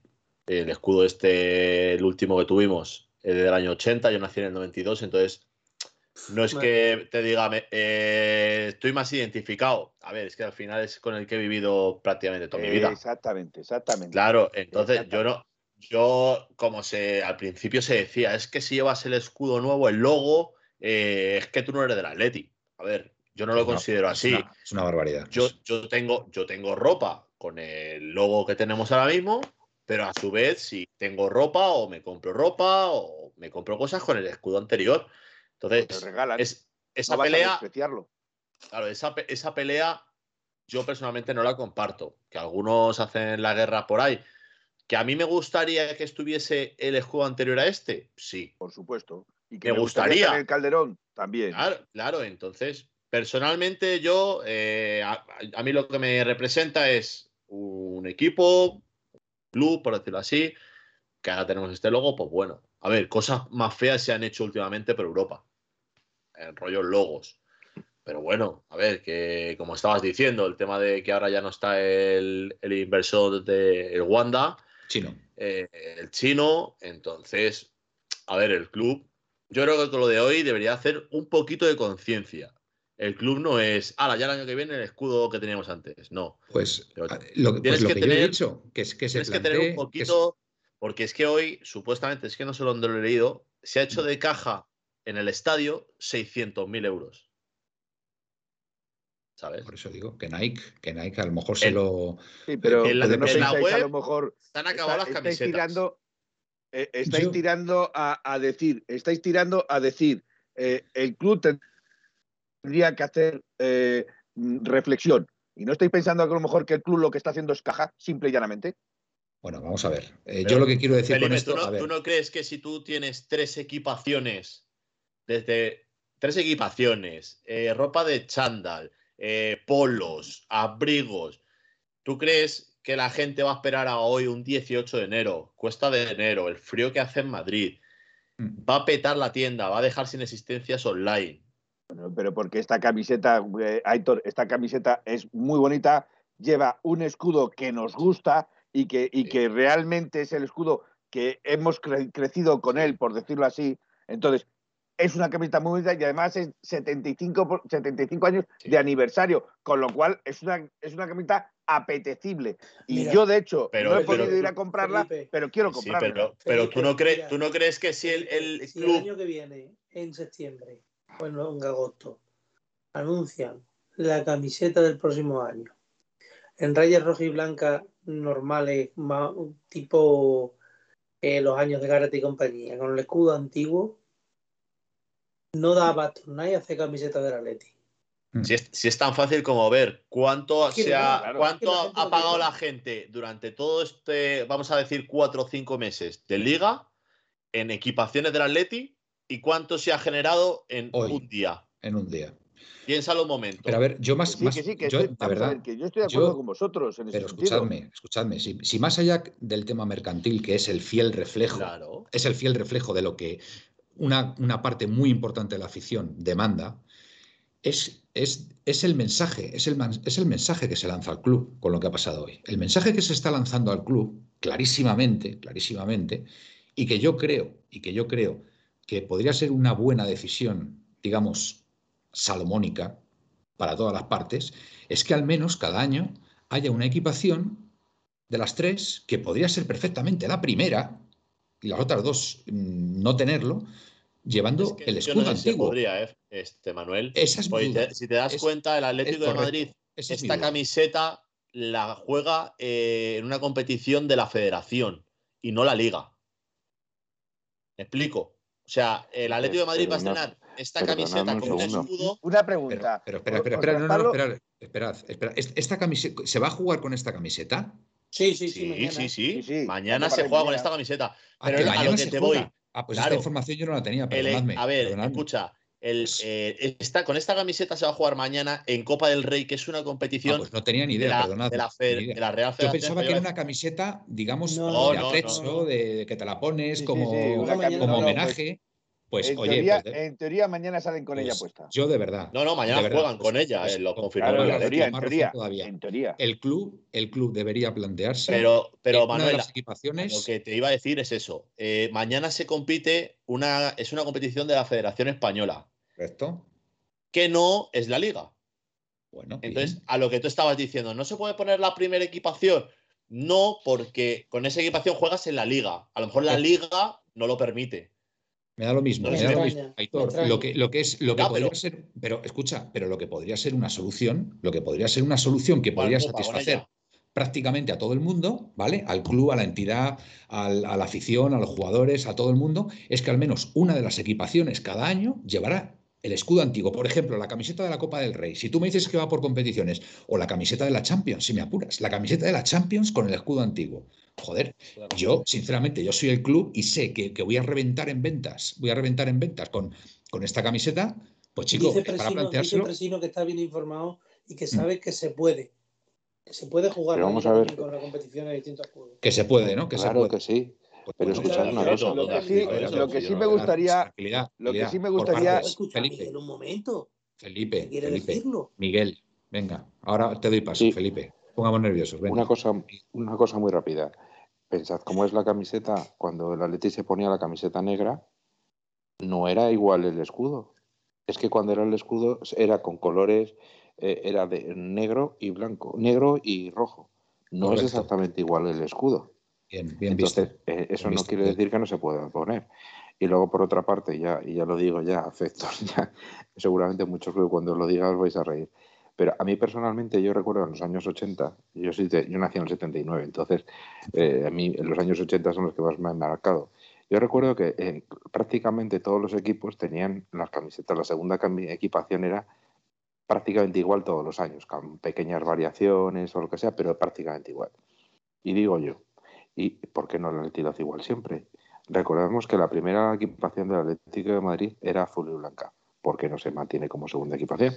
el escudo este, el último que tuvimos, es del año 80, yo nací en el 92, entonces no es que te diga, me- eh, estoy más identificado. A ver, es que al final es con el que he vivido prácticamente toda mi vida. Exactamente, exactamente. Claro, entonces yo no, yo como se al principio se decía, es que si llevas el escudo nuevo, el logo, eh, es que tú no eres del Atleti. A ver, yo no lo Es considero es así. una- es una barbaridad. Yo, yo, tengo, yo tengo ropa con el logo que tenemos ahora mismo, pero a su vez, si tengo ropa o me compro ropa o me compro cosas con el escudo anterior. Te Entonces, regalan. es, esa no pelea, claro, esa, esa pelea yo personalmente no la comparto. Que algunos hacen la guerra por ahí. Que a mí me gustaría que estuviese el escudo anterior a este, sí. por supuesto. Y que Me gustaría. estar en el Calderón también. Claro, claro, entonces, personalmente yo, eh, a, a mí lo que me representa es un equipo, club, por decirlo así, que ahora tenemos este logo, pues bueno, a ver, cosas más feas se han hecho últimamente por Europa, en rollos logos. Pero bueno, a ver, que como estabas diciendo, el tema de que ahora ya no está el, el inversor de el Wanda, Chino. eh, el chino. Entonces, a ver, el club, yo creo que con lo de hoy debería hacer un poquito de conciencia. El club no es, ala, ya el año que viene el escudo que teníamos antes. No. Pues Pero a- lo, pues tienes lo que que, yo he tener- dicho, que es que se Tienes que tener un es- poquito, porque es que hoy, supuestamente, es que no sé dónde lo he leído, se ha hecho de caja en el estadio 600.000 euros. ¿Sabes? Por eso digo que Nike, que Nike a lo mejor se lo. Sí, pero, en la- pero no en la pensáis a web lo mejor. Se han acabado está- las estáis camisetas. tirando, eh, estáis Yo- tirando a, a decir, estáis tirando a decir, eh, el club tendría que hacer eh, reflexión. Y no estáis pensando que a lo mejor que el club lo que está haciendo es caja, simple y llanamente. Bueno, vamos a ver. Eh, yo lo que quiero decir con esto. ¿tú no, a ver, ¿tú no crees que si tú tienes tres equipaciones, desde tres equipaciones, eh, ropa de chándal, eh, polos, abrigos, ¿tú crees que la gente va a esperar a hoy un 18 de enero, cuesta de enero, el frío que hace en Madrid? Mm. Va a petar la tienda, va a dejar sin existencias online. Bueno, pero porque esta camiseta, eh, Aitor, esta camiseta es muy bonita, lleva un escudo que nos gusta y que, y Sí. que realmente es el escudo que hemos cre- crecido con él, por decirlo así. Entonces, es una camiseta muy bonita y además es 75, por- 75 años Sí. de aniversario, con lo cual es una, es una camiseta apetecible. Y Mira, yo, de hecho, pero- no he pero- podido ir a comprarla, Felipe, pero quiero Sí, comprarla. pero, pero tú, no Felipe, crees, mira, tú no crees que si el, el si el club año que viene, en septiembre, bueno, en agosto, anuncian la camiseta del próximo año en rayas rojas y blancas normales, ma- tipo eh, los años de Gareth y compañía, con el escudo antiguo, no da abasto nadie hacer camiseta del Atleti. Si es, si es tan fácil como ver cuánto, Es que se ha- claro. cuánto Es que ha pagado la gente durante todo este, vamos a decir, cuatro o cinco meses de liga en equipaciones del Atleti y cuánto se ha generado en Hoy. un día. en un día. Piensa los momentos. Pero a ver, yo Que más. sí, más- que sí, que yo, estoy- de vamos a verdad, ver, que yo estoy de acuerdo yo- con vosotros en ese pero sentido. escuchadme, escuchadme. Si, si más allá del tema mercantil, que es el fiel reflejo, Claro. es el fiel reflejo de lo que una, una parte muy importante de la afición demanda, es, es, es el mensaje, es el, es el mensaje que se lanza al club con lo que ha pasado hoy. El mensaje que se está lanzando al club, clarísimamente, clarísimamente, y que yo creo, y que yo creo que podría ser una buena decisión, digamos, salomónica para todas las partes, es que al menos cada año haya una equipación de las tres que podría ser perfectamente la primera y las otras dos mm, no tenerlo, llevando Es que el yo escudo no sé si se antiguo. podría, eh, este Manuel. Esa es mi te- si te das Es- cuenta, el Atlético de. Madrid, Esa esta camiseta la juega eh, en una competición de la federación y no la liga. ¿Me explico? O sea, el Atlético de Madrid va a estrenar esta camiseta con un escudo. Una pregunta. pero espera, espera, espera, no, no, no, Pablo- esperad, esperad, esperad. Est- Esta camiseta, ¿se va a jugar con esta camiseta? Sí, sí, sí. Sí, mañana. sí, sí. Sí, sí, Mañana se juega con esta camiseta. Ah, Pero que a lo mañana que te juega. voy. Ah, pues Claro. esta información yo no la tenía, El- perdonadme. a ver, perdonadme. escucha. El, Pues- eh, esta, con esta camiseta se va a jugar mañana en Copa del Rey, que es una Ah, competición pues no tenía ni de, idea, la, de la idea. de la Real Yo Federación pensaba que era una camiseta, digamos, No, de no, atrecho, no. De, que te la pones Sí, como, sí, una camiseta- como pues, homenaje. Pues, en, oye, teoría, pues, de- en teoría mañana salen con ella pues, puesta. yo de verdad. No, no, mañana verdad, juegan pues- con ella, pues, eh, lo con- confirmó Claro, el en teoría, en teoría, todavía. en teoría. El club, el club debería plantearse Pero, pero Manuel, las lo equipaciones. que te iba a decir es eso. Eh, mañana se compite, una, es una competición de la Federación Española, Correcto. que no es la liga. Bueno, Entonces, bien. a lo que tú estabas diciendo, ¿no se puede poner la primera equipación? No, porque con esa equipación juegas en la liga. A lo mejor la liga no lo permite. me da lo mismo. no me da lo mismo, Aitor. Lo que, lo que es, lo que Ya, podría pero- ser, pero escucha, pero lo que podría ser una solución, lo que podría ser una solución que podría con satisfacer prácticamente a todo el mundo, ¿vale? Al club, a la entidad, al- a la afición, a los jugadores, a todo el mundo, es que al menos una de las equipaciones cada año llevará el escudo antiguo. Por ejemplo, la camiseta de la Copa del Rey. Si tú me dices que va por competiciones, o la camiseta de la Champions, si me apuras, la camiseta de la Champions con el escudo antiguo. Joder, yo, sinceramente, yo soy el club y sé que, que voy a reventar en ventas, voy a reventar en ventas con, con esta camiseta, pues chico, dice para Presino, dice planteárselo. Presino que está bien informado y Mm. que sabe que se puede. Que se puede jugar vamos a ver. con la competición de distintos clubes. Que se puede, ¿no? Que se claro puede. que sí. Pues pero escuchad una cosa. Lo que sí, lo que me gustaría, lo que sí me gustaría- Felipe, un momento. Felipe. Miguel, venga, ahora te doy paso, Sí. Felipe. Pongamos nerviosos, venga. Una cosa, una cosa muy rápida. Pensad cómo es la camiseta. Cuando el Atleti se ponía la camiseta negra, no era igual el escudo. Es que cuando era el escudo era con colores, eh, era de negro y blanco, negro y rojo. No Correcto. es exactamente igual el escudo. Bien, bien Entonces, visto. eh, eso Bien no visto, quiere decir que no se pueda poner. Y luego, por otra parte, ya, y ya lo digo ya, afectos, *laughs* ya, seguramente muchos que cuando lo diga os vais a reír. Pero a mí personalmente, yo recuerdo en los años 80, yo, nací en el 79, entonces eh, a mí en los años 80 son los que más me han marcado. Yo recuerdo que eh, prácticamente todos los equipos tenían las camisetas, la segunda equipación era prácticamente igual todos los años, con pequeñas variaciones o lo que sea, pero prácticamente igual. Y digo yo, ¿Y por qué no la Atleti lo igual siempre? Recordemos que la primera equipación del Atlético de Madrid era azul y blanca. ¿Por qué no se mantiene como segunda equipación?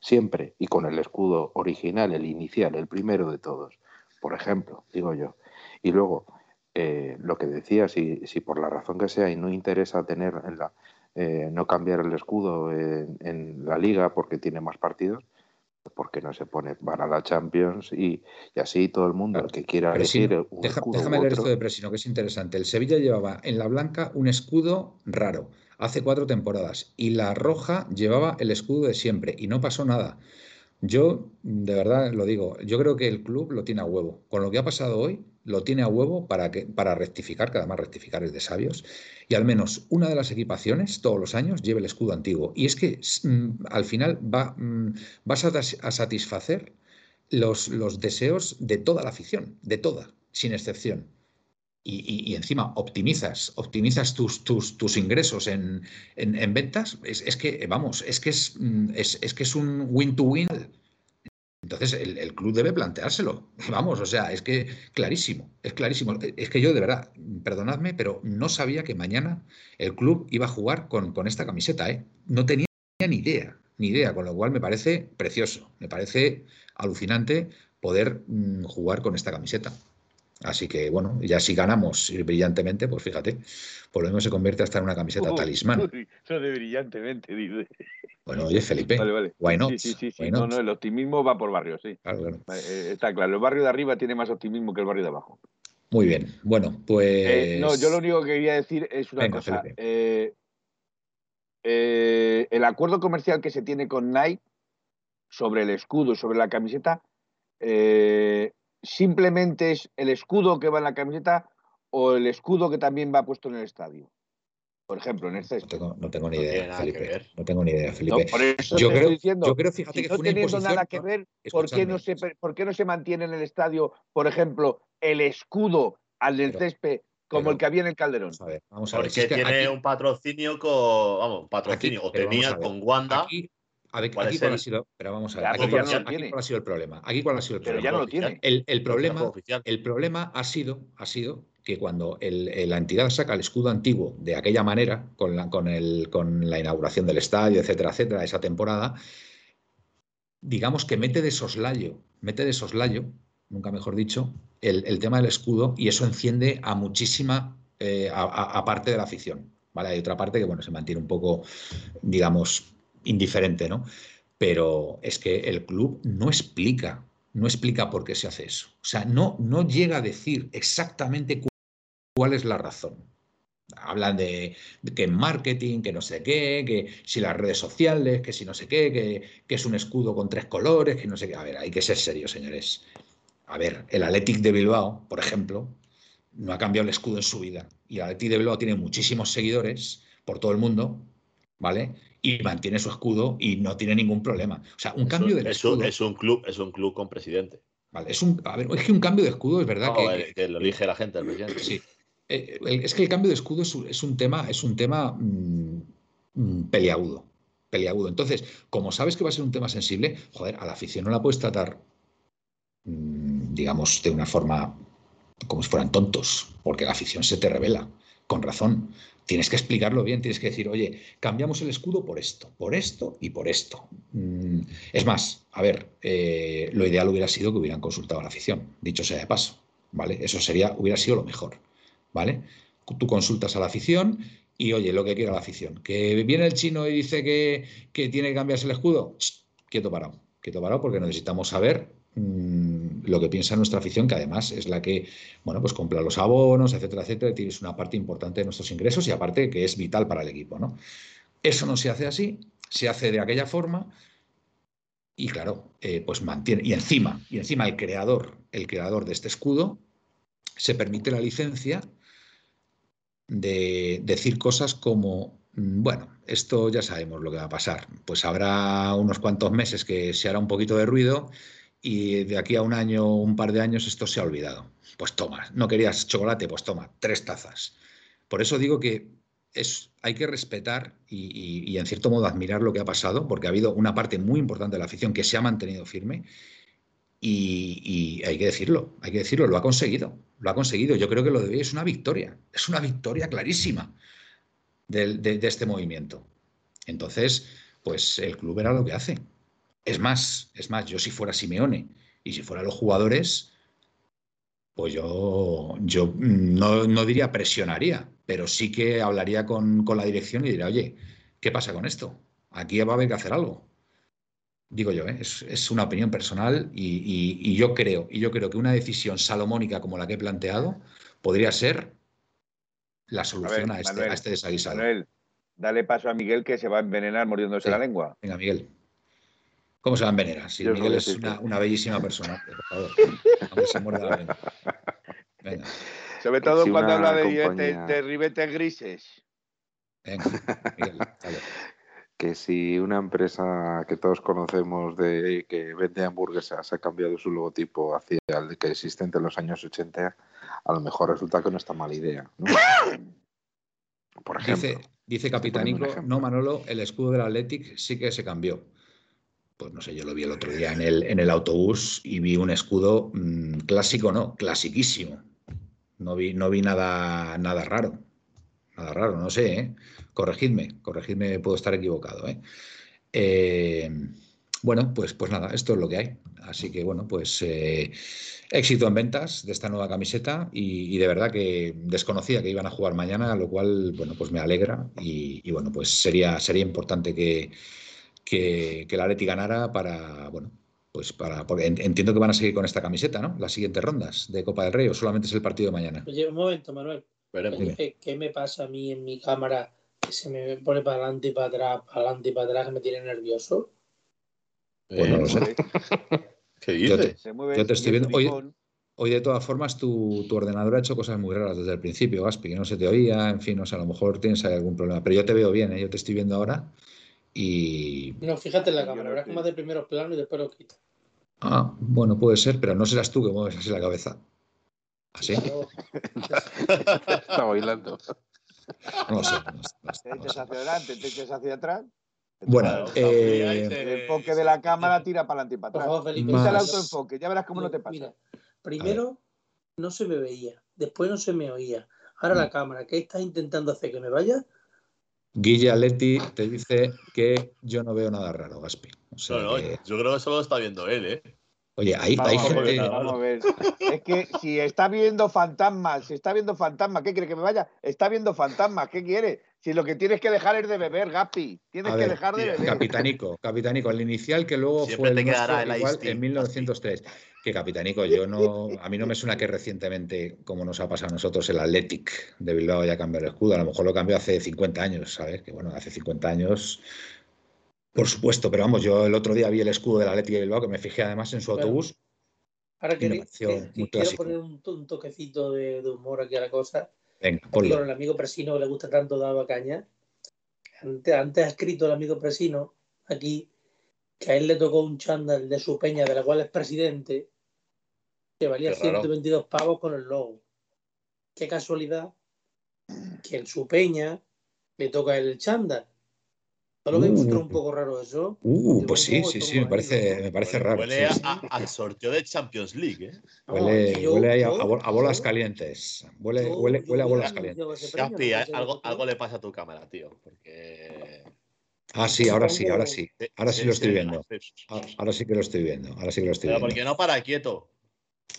Siempre. Y con el escudo original, el inicial, el primero de todos. Por ejemplo, digo yo. Y luego, eh, lo que decía, si, si por la razón que sea y no interesa tener en la, eh, no cambiar el escudo en, en, la liga porque tiene más partidos, porque no se pone para la Champions y, y así todo el mundo Claro. el que quiera elegir un deja- escudo déjame leer otro, esto de Presino, que es interesante. El Sevilla llevaba en la blanca un escudo raro hace cuatro temporadas y la roja llevaba el escudo de siempre y no pasó nada. Yo, de verdad lo digo, yo creo que el club lo tiene a huevo. Con lo que ha pasado hoy, lo tiene a huevo para, que, para rectificar, que además rectificar es de sabios, y al menos una de las equipaciones todos los años lleve el escudo antiguo. Y es que mm, al final va, mm, vas a, satisfacer los, los deseos de toda la afición, de toda, sin excepción. Y, y- encima optimizas, optimizas tus, tus, tus ingresos en, en- en ventas, es, es que, vamos, es que es, mm, es, es que es un win-to-win. Entonces el, el club debe planteárselo. *laughs* Vamos, o sea, es que clarísimo, es clarísimo. Es que yo de verdad, perdonadme, pero no sabía que mañana el club iba a jugar con, con esta camiseta, ¿eh? No tenía ni idea, ni idea, con lo cual me parece precioso, me parece alucinante poder mm, jugar con esta camiseta. Así que bueno, ya si ganamos brillantemente, pues fíjate, por lo menos se convierte hasta en una camiseta talismán. *laughs* Eso de brillantemente, dice. Bueno, oye, Felipe, Vale, vale. why not? Sí, sí, sí. sí. No, no, el optimismo va por barrio, sí. Claro, claro. Eh, está claro. El barrio de arriba tiene más optimismo que el barrio de abajo. Muy bien, bueno, pues... Eh, no, yo lo único que quería decir es una Venga, cosa. Eh, eh, el acuerdo comercial que se tiene con Nike sobre el escudo y sobre la camiseta, eh, simplemente es el escudo que va en la camiseta o el escudo que también va puesto en el estadio. Por ejemplo, en el No césped. tengo, no tengo ni No idea, que Felipe. No tengo ni idea, No, Felipe. por eso Yo te creo, estoy diciendo, yo creo, fíjate si que no fue teniendo nada que ¿no? ver, ¿por qué, no se, ¿por qué no se mantiene en el estadio, por ejemplo, el escudo al del Pero- césped como pero- el que había en el Calderón? Vamos a ver, vamos a ver. si Porque es que tiene aquí- un patrocinio con. Vamos, un patrocinio. Aquí, o tenía con Wanda. Aquí, a ver, ¿Cuál aquí cuál ha sido, pero vamos a ver, aquí, cuál, ha no sido- ha el problema. Aquí cuál ha sido el Pero problema. ya no lo tiene. El, el problema, el problema ha sido, ha sido que cuando el- la entidad saca el escudo antiguo de aquella manera, con la, con, el, con la inauguración del estadio, etcétera, etcétera, esa temporada, digamos que mete de soslayo, mete de soslayo, nunca mejor dicho, el, el tema del escudo y eso enciende a muchísima, eh, a, a- a parte de la afición. ¿vale? Hay otra parte que bueno, se mantiene un poco, digamos, indiferente, ¿no? Pero es que el club no explica, no explica por qué se hace eso. O sea, no, no llega a decir exactamente cu- cuál es la razón. Hablan de, que marketing, que no sé qué, que si las redes sociales, que si no sé qué, que, que es un escudo con tres colores, que no sé qué. A ver, hay que ser serios, señores. A ver, el Athletic de Bilbao, por ejemplo, no ha cambiado el escudo en su vida. Y el Athletic de Bilbao tiene muchísimos seguidores por todo el mundo, ¿vale? Y mantiene su escudo y no tiene ningún problema. O sea, un Es cambio un- escudo. es un club, es un club con presidente. Vale, es un, a ver, es que un cambio de escudo es verdad No, que, el- que lo elige la gente, el presidente. Sí. Eh, es que el cambio de escudo es un, es un tema, es un tema mm, mm, peliagudo. Peliagudo. Entonces, como sabes que va a ser un tema sensible, joder, a la afición no la puedes tratar, mm, digamos, de una forma como si fueran tontos, porque la afición se te revela, con razón. Tienes que explicarlo bien, tienes que decir, oye, cambiamos el escudo por esto, por esto y por esto. Mm, es más, a ver, eh, lo ideal hubiera sido que hubieran consultado a la afición, dicho sea de paso, ¿vale? Eso sería, hubiera sido lo mejor, ¿vale? Tú consultas a la afición y, oye, lo que quiera la afición. Que viene el chino y dice que, que tiene que cambiarse el escudo, ¡Ch! quieto parado, quieto parado, porque necesitamos saber mm, lo que piensa nuestra afición, que además es la que, bueno, pues compra los abonos, etcétera, etcétera, y tienes una parte importante de nuestros ingresos y aparte que es vital para el equipo, ¿no? Eso no se hace así, se hace de aquella forma y claro, eh, pues mantiene, y encima, y encima el creador, el creador de este escudo, se permite la licencia de decir cosas como, mm, bueno, esto ya sabemos lo que va a pasar, pues habrá unos cuantos meses que se hará un poquito de ruido y de aquí a un año, un par de años, esto se ha olvidado. Pues toma, no querías chocolate, pues toma, tres tazas. Por eso digo que es, hay que respetar y, en cierto modo admirar lo que ha pasado, porque ha habido una parte muy importante de la afición que se ha mantenido firme y, hay que decirlo, hay que decirlo, lo ha conseguido, lo ha conseguido. Yo creo que lo de hoy es una victoria, es una victoria clarísima de, este movimiento. Entonces, pues el club era lo que hace. Es más, es más, yo si fuera Simeone y si fuera los jugadores, pues yo, yo no, no diría presionaría, pero sí que hablaría con, con la dirección y diría, oye, ¿qué pasa con esto? Aquí va a haber que hacer algo digo yo, ¿eh? es, una opinión personal y, yo creo, y yo creo que una decisión salomónica como la que he planteado podría ser la solución a, este, a este desaguisado. Manuel, dale paso a Miguel que se va a envenenar mordiéndose la lengua. Venga, Miguel. ¿Cómo se va a envenenar? Si Miguel es una, bellísima persona, por favor. *laughs* se muerde la lengua. Venga. Sobre todo cuando habla de, de, ribetes grises. Venga, Miguel, dale que si una empresa que todos conocemos de que vende hamburguesas ha cambiado su logotipo hacia el que existente en los años 80, a lo mejor resulta que no está mala idea. *laughs* Por ejemplo. Dice, dice Capitanico, no Manolo, el escudo del Athletic sí que se cambió. Pues no sé, yo lo vi el otro día en el, en el autobús y vi un escudo mm, clásico, no, clasiquísimo. No vi, no vi nada, nada raro. Nada raro, no sé, ¿eh? Corregidme, corregidme, puedo estar equivocado. ¿eh? Eh, bueno, pues, pues nada, esto es lo que hay. Así que bueno, pues eh, éxito en ventas de esta nueva camiseta y, de verdad que desconocía que iban a jugar mañana, lo cual, bueno, pues me alegra y, bueno, pues sería, sería importante que, que, que la Leti ganara para, bueno, pues para, porque entiendo que van a seguir con esta camiseta, ¿no? Las siguientes rondas de Copa del Rey o solamente es el partido de mañana. Oye, un momento, Manuel. ¿Qué me pasa a mí en mi cámara que se me pone para adelante y para atrás, para adelante y para atrás, que me tiene nervioso. Pues no lo sé. ¿Qué dices? Yo te, estoy viendo. Hoy, de todas formas, tu, ordenador ha hecho cosas muy raras desde el principio, Gaspi, que no se te oía, en fin, no sé, a lo mejor tienes algún problema. Pero yo te veo bien, ¿eh? yo te estoy viendo ahora y. No, fíjate en la cámara, verás que más de primero plano y después lo quito. Ah, bueno, puede ser, pero no serás tú que mueves así la cabeza. ¿Así? *laughs* Está bailando. No sé. te echas hacia adelante, te echas hacia atrás. Bueno, eh, el enfoque de la cámara tira para adelante y para atrás. Quita el autoenfoque, ya verás cómo no te pasa. primero no se me veía, después no se me oía. Ahora la mm. cámara, ¿qué estás intentando hacer? ¿Que me vaya? Guille Aletti te dice que yo no veo nada raro, Gaspi. no, no, yo creo que solo lo está viendo él, ¿eh? Oye, hay, hay gente. Vamos a ver. Es que si está viendo fantasmas, si está viendo fantasmas, ¿qué quiere que me vaya? Está viendo fantasmas, ¿qué quiere? Si lo que tienes que dejar es de beber, Gapi. Tienes que dejar de beber. Capitanico, Capitanico, el inicial que luego fue el igual en 1903. Que Capitanico, yo no, a mí no me suena que recientemente, como nos ha pasado a nosotros, el Athletic de Bilbao haya cambiado el escudo. A lo mejor lo cambió hace 50 años, ¿sabes? Que bueno, hace 50 años por supuesto, pero vamos, yo el otro día vi el escudo de la Leti de Bilbao, que me fijé además en su autobús. Ahora que, quiero poner un, toquecito de, humor aquí a la cosa. Venga, Con el amigo Presino que le gusta tanto dar caña. Antes, antes ha escrito el amigo Presino aquí que a él le tocó un chándal de su peña, de la cual es presidente, que valía 122 pavos con el logo. Qué casualidad que en su peña le toca el chándal ¿No lo veis uh, un poco raro eso? Uh, pues sí, sí, sí, me parece, me parece raro. Huele al sorteo de Champions League. ¿eh? Huele, huele a, a, bolas calientes. Huele, huele, huele a bolas calientes. algo, algo le pasa a tu cámara, tío. Porque. Ah, sí, ahora sí, ahora sí. Ahora sí, lo estoy viendo. Ahora sí que lo estoy viendo. Ahora sí que lo estoy Pero viendo. ¿por qué no para quieto?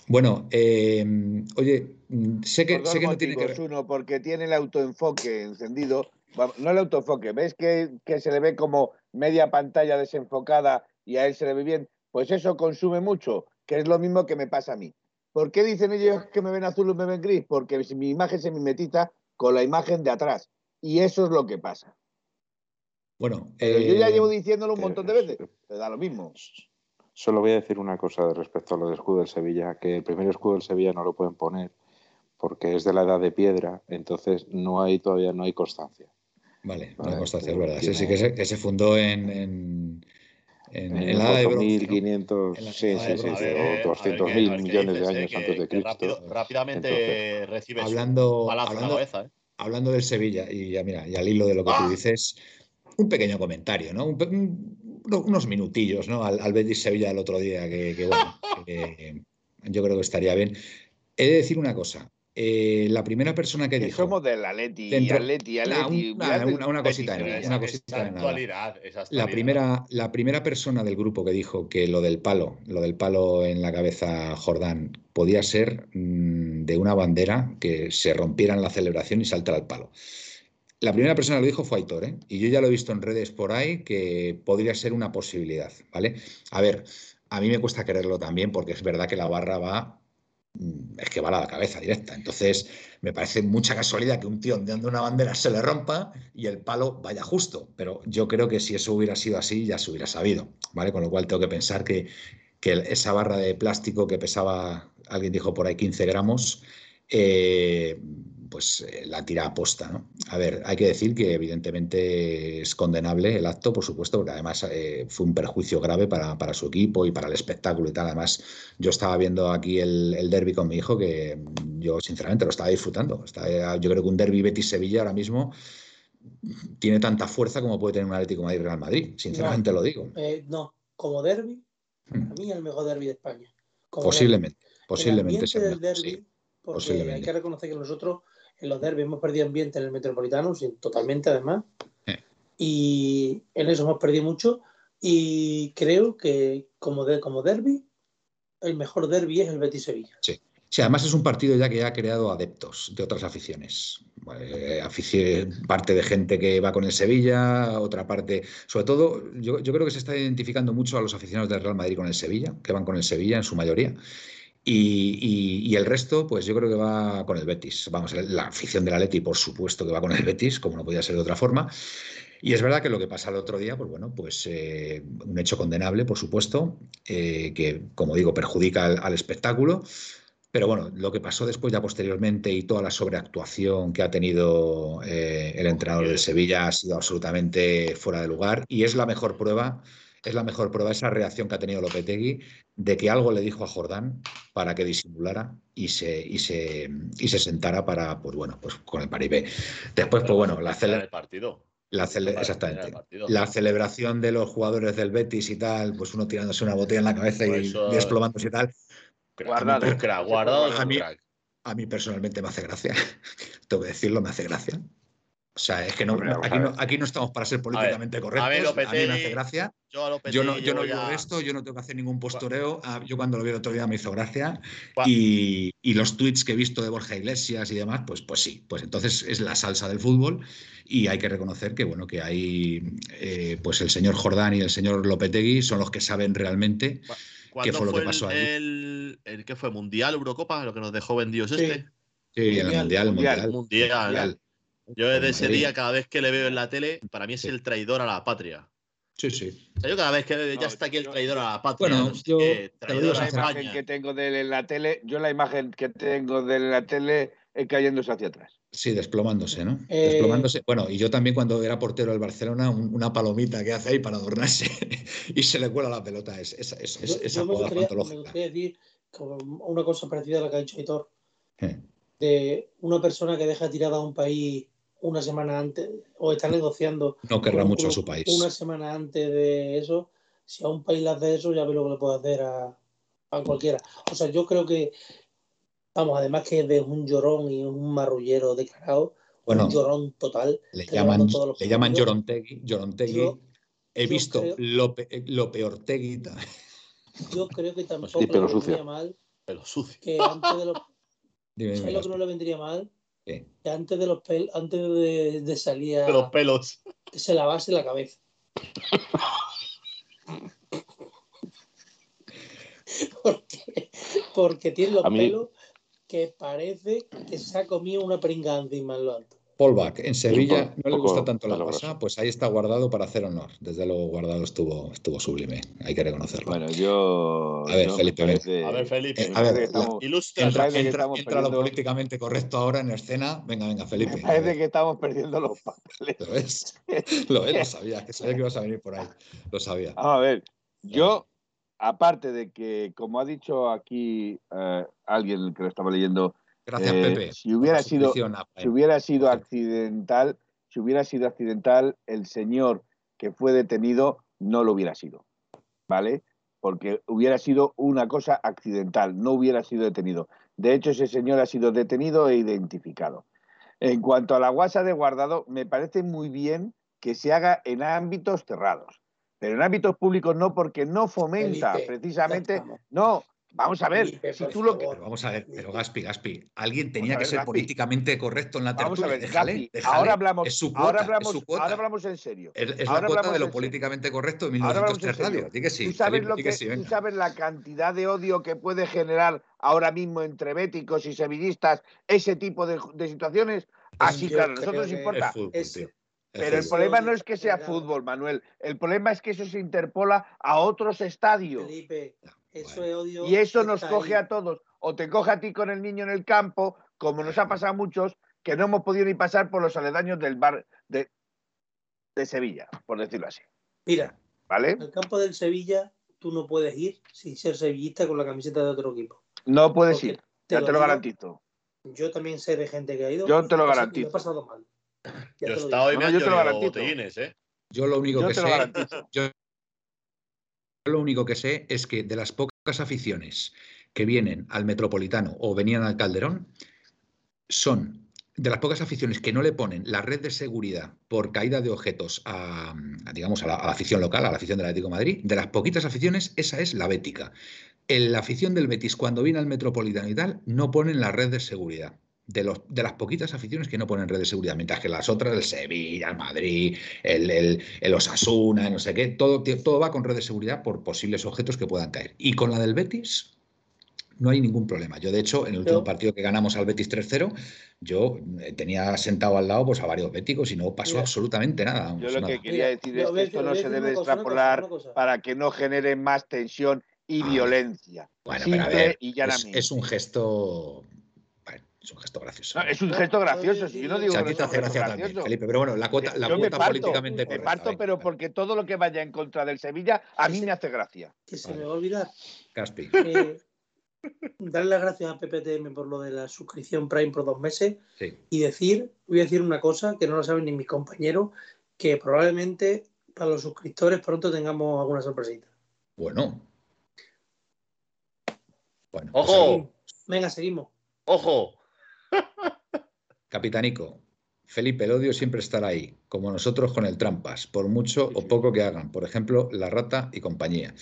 Bueno, eh, oye, sé que, sé que no tiene que ver. Uno, porque tiene el autoenfoque encendido no el autoenfoque, ¿ves que, se le ve como media pantalla desenfocada y a él se le ve bien? Pues eso consume mucho, que es lo mismo que me pasa a mí. ¿Por qué dicen ellos que me ven azul o me ven gris? Porque mi imagen se mimetiza con la imagen de atrás. Y eso es lo que pasa. Bueno, yo ya eh, llevo diciéndolo un montón de veces, te da lo mismo. Solo voy a decir una cosa respecto a lo del escudo del Sevilla, que el primer escudo del Sevilla no lo pueden poner porque es de la edad de piedra, entonces no hay todavía no hay constancia. Vale, una constancia, es verdad. Sí, sí, que se, que se fundó en, en, en, en la de 1500, sí, sí, sí, o 200 mil millones de años antes de Cristo. rápidamente recibes hablando, hablando, cabeza, ¿eh? hablando del Sevilla, y ya mira, y al hilo de lo que tú ¡Ah! dices, un pequeño comentario, ¿no? Un, unos minutillos ¿no? al, al Betis Sevilla el otro día, que, que bueno, *laughs* que yo creo que estaría bien. He de decir una cosa. eh, la primera persona que dijo. somos del Atleti, Dentro- Atleti, Nah, Atleti. un- nah, Betis, una, una cosita, esa- una cosita de nada. La primera, la primera persona del grupo que dijo que lo del palo, lo del palo en la cabeza Jordán, podía ser mm, de una bandera que se rompiera en la celebración y saltara al palo. La primera persona que lo dijo fue Aitor, ¿eh? y yo ya lo he visto en redes por ahí que podría ser una posibilidad, ¿vale? A ver, a mí me cuesta creerlo también porque es verdad que la barra va, mm, es que va a la cabeza directa. Entonces, me parece mucha casualidad que un tío ondeando una bandera se le rompa y el palo vaya justo. Pero yo creo que si eso hubiera sido así, ya se hubiera sabido, ¿vale? Con lo cual tengo que pensar que, que esa barra de plástico que pesaba, alguien dijo por ahí 15 gramos, eh, pues eh, la tira a posta, ¿no? A ver, hay que decir que evidentemente es condenable el acto, por supuesto, porque además eh, fue un perjuicio grave para, para su equipo y para el espectáculo y tal. Además, yo estaba viendo aquí el, el derby con mi hijo que mm, yo sinceramente lo estaba disfrutando. Estaba- yo creo que un derby Betis-Sevilla ahora mismo tiene tanta fuerza como puede tener un Atlético Madrid-Real Madrid, sinceramente lo digo. Eh, no, como derby, Mm. a mí el mejor derby de España. Como Posiblemente, posiblemente el sea ambiente el del mejor, derby, sí. porque hay que reconocer que nosotros en los derbis hemos perdido ambiente en el Metropolitano, sin- totalmente además. Y en eso hemos perdido mucho. Y creo que como, de, como derby, el mejor derby es el Betis Sevilla. Sí, además es un partido ya que ha creado adeptos de otras aficiones. Eh, afici- parte de gente que va con el Sevilla, otra parte. Sobre todo, yo, yo creo que se está identificando mucho a los aficionados del Real Madrid con el Sevilla, que van con el Sevilla en su mayoría. Y, y- y el resto, pues yo creo que va con el Betis. Vamos, la afición del Atleti, por supuesto que va con el Betis, como no podía ser de otra forma. Y es verdad que lo que pasa el otro día, pues bueno, pues eh, un hecho condenable, por supuesto, eh, que, como digo, perjudica al- al espectáculo. Pero bueno, lo que pasó después ya posteriormente y toda la sobreactuación que ha tenido eh, el entrenador del Sevilla ha sido absolutamente fuera de lugar y es la mejor prueba, es la mejor prueba esa reacción que ha tenido Lopetegui de que algo le dijo a Jordán para que disimulara y se, y se, y se sentara para, pues bueno, pues con el paripé. Después, pues bueno, la, Para cele- el partido. la cele- Para exactamente. La celebración de los jugadores del Betis y tal, pues uno tirándose una botella en la cabeza y eso- desplomándose y tal. Guardado. A mí- crack. A mí personalmente me hace gracia. *laughs* Tengo que decirlo, me hace gracia. O sea, es que no, aquí, a no, ver. aquí no estamos para ser políticamente a correctos. ver, A, mí me Lopetegui, hace gracia. Yo, a Lopetegui Yo no, yo no digo ya- esto, yo no tengo que hacer ningún postureo. Ah, Yo cuando lo vi el otro día me hizo gracia. Y, y los tweets que he visto de Borja Iglesias y demás, pues, pues sí, pues entonces es la salsa del fútbol y hay que reconocer que bueno, que hay eh, pues el señor Jordán y el señor Lopetegui son los que saben realmente ¿Cuándo fue lo que el- pasó ahí? El, el, ¿Qué fue? ¿Mundial, Eurocopa? Lo que nos dejó vendidos Sí. este. sí, en el Mundial, Mundial, Mundial. Mundial, Mundial. Yo desde ese día, cada vez que le veo en la tele, para mí es el traidor a la patria. Sí, sí. O sea, yo cada vez que veo, ya No, está aquí el yo- traidor a la patria. Bueno, no sé yo qué, traidor a la imagen que tengo de él en la tele, yo la imagen que tengo de él en la tele es cayéndose hacia atrás. Sí, desplomándose, ¿no? Eh, Desplomándose. Bueno, y yo también cuando era portero del Barcelona, un- una palomita que hace ahí para adornarse *laughs* y se le cuela la pelota. Es, es, es- es- Yo- esa yo me gustaría, me gustaría decir como una cosa parecida a la que ha dicho Hitor, Eh, de una persona que deja tirada a un país una semana antes o está negociando No querrá un mucho a su país. una semana antes de eso, si a un país le hace eso, ya ve lo que le puede hacer a, a cualquiera. O sea, yo creo que, vamos, además que es un llorón y un marrullero declarado, Bueno, un llorón total. Le llaman, todos le llaman. Llorontegui. Llorontegui. Yo- He yo visto creo- lo, pe- lo peortegui. Yo creo que *laughs* tampoco Sí, pero le vendría sucio. mal Pelo sucio. que antes de los. *laughs* Dime, ¿Sabes lo que no le vendría mal? Sí. Antes de los pel- antes de, de salir a- De los pelos. que se lavase la cabeza. porque, porque tiene los mí- pelos que parece que se ha comido una pringada encima en lo alto. Polback, en Sevilla no le gusta tanto la cosa, pues ahí está guardado para hacer honor. Desde luego, guardado estuvo, estuvo sublime, hay que reconocerlo. Bueno, yo. A ver, yo Felipe, parece- A ver, Felipe. Eh, a ver, estamos- Ilustra. entra, entra- lo políticamente correcto ahora en escena. Venga, venga, Felipe. me parece que estamos perdiendo los papeles. ¿Lo ves? *laughs* Lo ves, lo sabía, que sabía que ibas a venir por ahí. Lo sabía. A ver, yo, aparte de que, como ha dicho aquí eh, alguien que lo estaba leyendo, Gracias, eh, Pepe. si hubiera sido- si hubiera accidental, si hubiera sido accidental, el señor que fue detenido no lo hubiera sido, ¿vale? Porque hubiera sido una cosa accidental, no hubiera sido detenido. De hecho, ese señor ha sido detenido e identificado. En cuanto a la guasa de guardado, me parece muy bien que se haga en ámbitos cerrados, pero en ámbitos públicos no, porque no fomenta Felipe, precisamente, no, vamos a ver, si tú lo que... vamos a ver, pero Gaspi, Gaspi, alguien tenía que ser Gaspi. políticamente correcto en la Vamos a tertulia. ver, déjale, Gaspi, déjale. ahora hablamos, es su cuota, ahora es hablamos, su cuota. ahora hablamos en serio. Es, es ahora la cuota de lo políticamente correcto de Ahora hablamos en 1903 Radio. Di que sí, ¿Tú sabes, Felipe, lo di que, que sí, tú sabes la cantidad de odio que puede generar ahora mismo entre béticos y sevillistas ese tipo de, de situaciones? Así, claro, a nosotros nos importa. Es fútbol, Es- tío. Es Pero el problema no es que sea fútbol, Manuel. El problema es que eso se interpola a otros estadios. Felipe, eso Bueno. es odio. Y eso nos coge ahí. a todos. O te coge a ti con el niño en el campo, como nos ha pasado a muchos, que no hemos podido ni pasar por los aledaños del bar de, de Sevilla, por decirlo así. Mira, ¿Vale? al campo del Sevilla tú no puedes ir sin ser sevillista con la camiseta de otro equipo. No puedes Porque ir. Ya te lo digo, garantizo. Yo también sé de gente que ha ido. Yo y te lo garantizo. y me ha pasado mal. Ya Yo te lo me no, han yo te lo garantizo. botellines, ¿eh? Yo lo único Yo que te lo sé, garantizo. yo lo único que sé es que de las pocas aficiones que vienen al Metropolitano o venían al Calderón, son de las pocas aficiones que no le ponen la red de seguridad por caída de objetos a, digamos, a la, afición local, a la afición del Atlético de Madrid, de las poquitas aficiones, esa es la bética. La afición del Betis, cuando viene al Metropolitano y tal, no ponen la red de seguridad. De, los, de las poquitas aficiones que no ponen red de seguridad, mientras que las otras, el Sevilla, el Madrid, el, el, el Osasuna, no sé qué, todo, todo va con red de seguridad por posibles objetos que puedan caer. Y con la del Betis, no hay ningún problema. Yo, de hecho, en el último partido que ganamos al Betis 3-0, yo eh, tenía sentado al lado pues, a varios béticos y no pasó Mira. absolutamente nada. vamos, Yo lo nada. que quería decir es que esto no se debe una cosa, extrapolar una cosa. para que no genere más tensión y Ah. violencia. Bueno, pero a ver, y es, llanamente. es un gesto. Es un gesto gracioso. No, es un gesto gracioso. si yo no O digo sea, que te sea un hace gracia también. Felipe, pero bueno, la cuota, la cuota parto, políticamente me correcta. parto, venga, pero porque todo lo que vaya en contra del Sevilla a mí me hace gracia. Que se Vale. me va a olvidar. Caspi. Eh, darle las gracias a PPTM por lo de la suscripción Prime por dos meses Sí. y decir, voy a decir una cosa que no lo saben ni mis compañeros, que probablemente para los suscriptores pronto tengamos alguna sorpresita. Bueno. Bueno, pues ¡Ojo! Venga, seguimos. ¡Ojo! *laughs* Capitanico, Felipe, el odio siempre estará ahí, como nosotros con el trampas, por mucho o poco que hagan. Por ejemplo, la rata y compañía.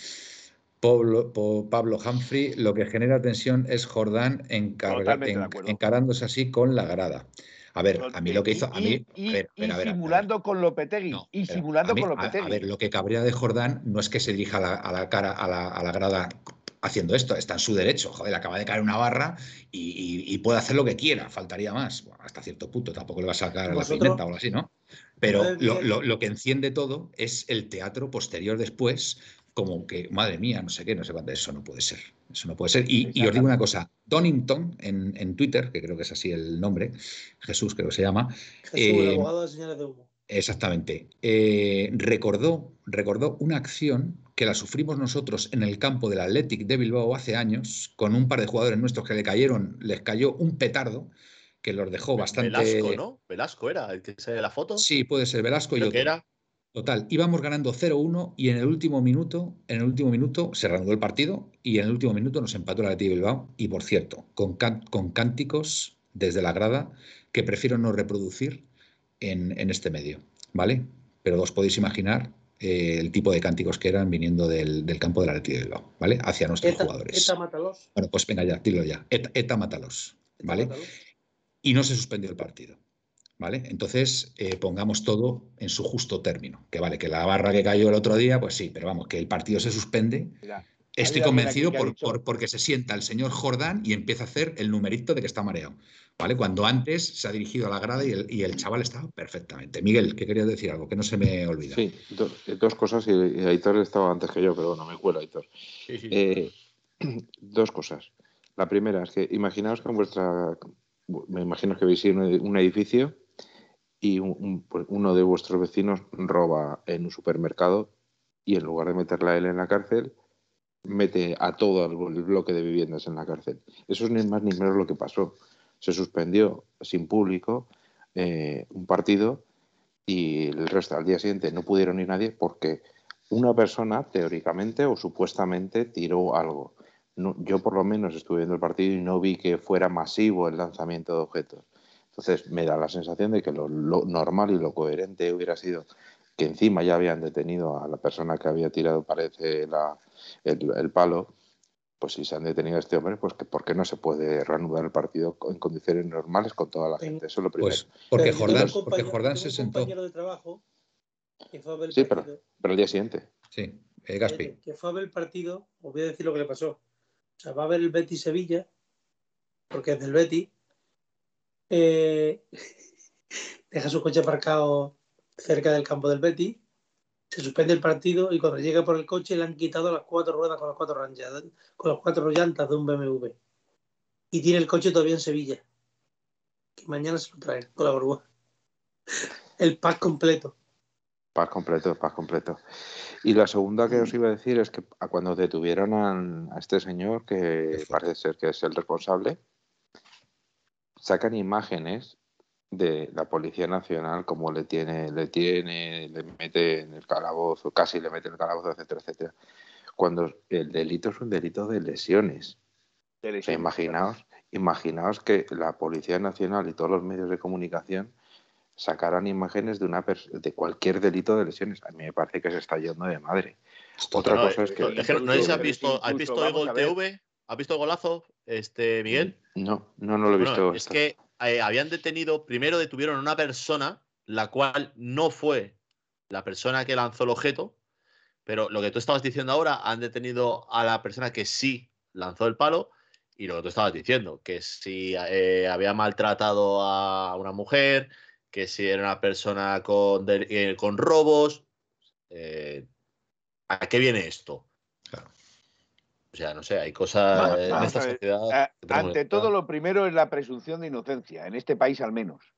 Pablo, Pablo Humphrey, lo que genera tensión es Jordán encarga- en- encarándose así con la grada. A ver, a mí lo que hizo. A Y- mí, y, a ver, y espera, a ver, a ver, a ver. simulando con Lopetegui. No, y simulando mí- con Lopetegui. A, ver, lo que cabrea de Jordán no es que se dirija a la, a la cara, a la, a la grada haciendo esto, está en su derecho. Joder, acaba de caer una barra y, y- y puede hacer lo que quiera, faltaría más. Bueno, hasta cierto punto, tampoco le va a sacar la pimienta o algo así, ¿no? Pero lo, bien. lo- lo que enciende todo es el teatro posterior después, como que, madre mía, no sé qué, no sé cuánto, eso no puede ser. Eso no puede ser. Y, y os digo una cosa, Donington en, en Twitter, que creo que es así el nombre, Jesús creo que se llama, Jesús, el Eh, abogado de señales de humo. Exactamente. Eh, recordó, recordó una acción que la sufrimos nosotros en el campo del Athletic de Bilbao hace años, con un par de jugadores nuestros que le cayeron, les cayó un petardo que los dejó bastante. Velasco, ¿no? Velasco era el que de la foto. Sí, puede ser Velasco y otro. que era. Total, íbamos ganando 0-1 y en el último minuto, en el último minuto se reanudó el partido y en el último minuto nos empató el Athletic de Bilbao y por cierto, con, con cánticos desde la grada que prefiero no reproducir en, en este medio, ¿vale? Pero os podéis imaginar eh, el tipo de cánticos que eran viniendo del, del campo del Athletic de Bilbao, ¿vale? Hacia nuestros Eta, jugadores. Eta, mátalos. Bueno, pues venga ya, dilo ya. Eta, eta mátalos, Eta, ¿vale? mátalos. y no se suspendió el partido. ¿Vale? Entonces, eh, pongamos todo en su justo término. Que vale, que la barra que cayó el otro día, pues sí, pero vamos, que el partido se suspende. Mira, Estoy convencido por- porque se sienta el señor Jordán y empieza a hacer el numerito de que está mareado. ¿Vale? Cuando antes se ha dirigido a la grada y el, y el chaval estaba perfectamente. Miguel, ¿qué querías decir algo? Que no se me olvida. Sí, do- dos cosas y, y Aitor estaba antes que yo, pero bueno, me cuelo Aitor. Sí, sí. Eh, *clears throat* dos cosas. La primera es que imaginaos que en vuestra, me imagino que veis un, un edificio y un- un- pues uno de vuestros vecinos roba en un supermercado y en lugar de meterla a él en la cárcel, mete a todo el bloque de viviendas en la cárcel. Eso es ni más ni menos lo que pasó. Se suspendió sin público eh, un partido y el resto al día siguiente no pudieron ir nadie porque una persona teóricamente o supuestamente tiró algo. Yo por lo menos estuve viendo el partido y no vi que fuera masivo el lanzamiento de objetos. Entonces me da la sensación de que lo, lo normal y lo coherente hubiera sido que encima ya habían detenido a la persona que había tirado, parece, la, el, el palo, pues si se han detenido a este hombre, pues que por qué no se puede reanudar el partido en condiciones normales con toda la gente. Eso es lo primero. Pues porque Pero Jordán, porque se un sentó. compañero de trabajo que fue a ver el sí, pero, partido. pero el día siguiente. Sí, eh, Gaspi. Cállate, que fue a ver el partido, os voy a decir lo que le pasó. O sea, va a ver el Betis Sevilla, porque es del Betis. Eh, *laughs* deja su coche aparcado cerca del campo del Betis. Se suspende el partido y cuando llega por el coche le han quitado las cuatro ruedas con las cuatro ranchas, con las cuatro llantas de un BMW. Y tiene el coche todavía en Sevilla. Que mañana se lo traen con la burbuja. El pack completo. Paz completo, paz completo. Y la segunda que os iba a decir es que cuando detuvieron a, a este señor, que parece ser que es el responsable, sacan imágenes de la Policía Nacional, como le tiene, le tiene, le mete en el calabozo, casi le mete en el calabozo, etcétera, etcétera. Cuando el delito es un delito de lesiones. de O sea, imaginaos, imaginaos que la Policía Nacional y todos los medios de comunicación sacaran imágenes de una de cualquier delito de lesiones. A mí me parece que se está yendo de madre. Otra No, cosa es eh, que es que no sé si has visto, ¿has visto gol. TV? ¿Has visto el golazo, este, Miguel? no, no, no lo he Bueno, visto. es esto. que eh, habían detenido, primero detuvieron a una persona, la cual no fue la persona que lanzó el objeto, pero lo que tú estabas diciendo ahora, han detenido a la persona que sí lanzó el palo, y lo que tú estabas diciendo, que si eh, había maltratado a una mujer, que si era una persona con, eh, con robos. ¿A qué viene esto? O sea, no sé, hay cosas eh, en esta sociedad. Eh, ante todo, lo primero es la presunción de inocencia, en este país al menos.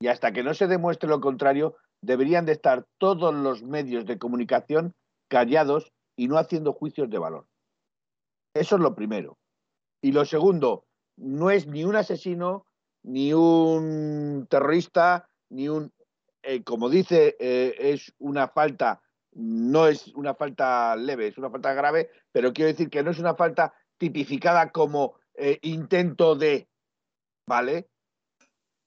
Y hasta que no se demuestre lo contrario, deberían de estar todos los medios de comunicación callados y no haciendo juicios de valor. Eso es lo primero. Y lo segundo, no es ni un asesino, ni un terrorista, ni un... eh, como dice, eh, es una falta, no es una falta leve, es una falta grave, pero quiero decir que no es una falta tipificada como eh, intento de, ¿vale?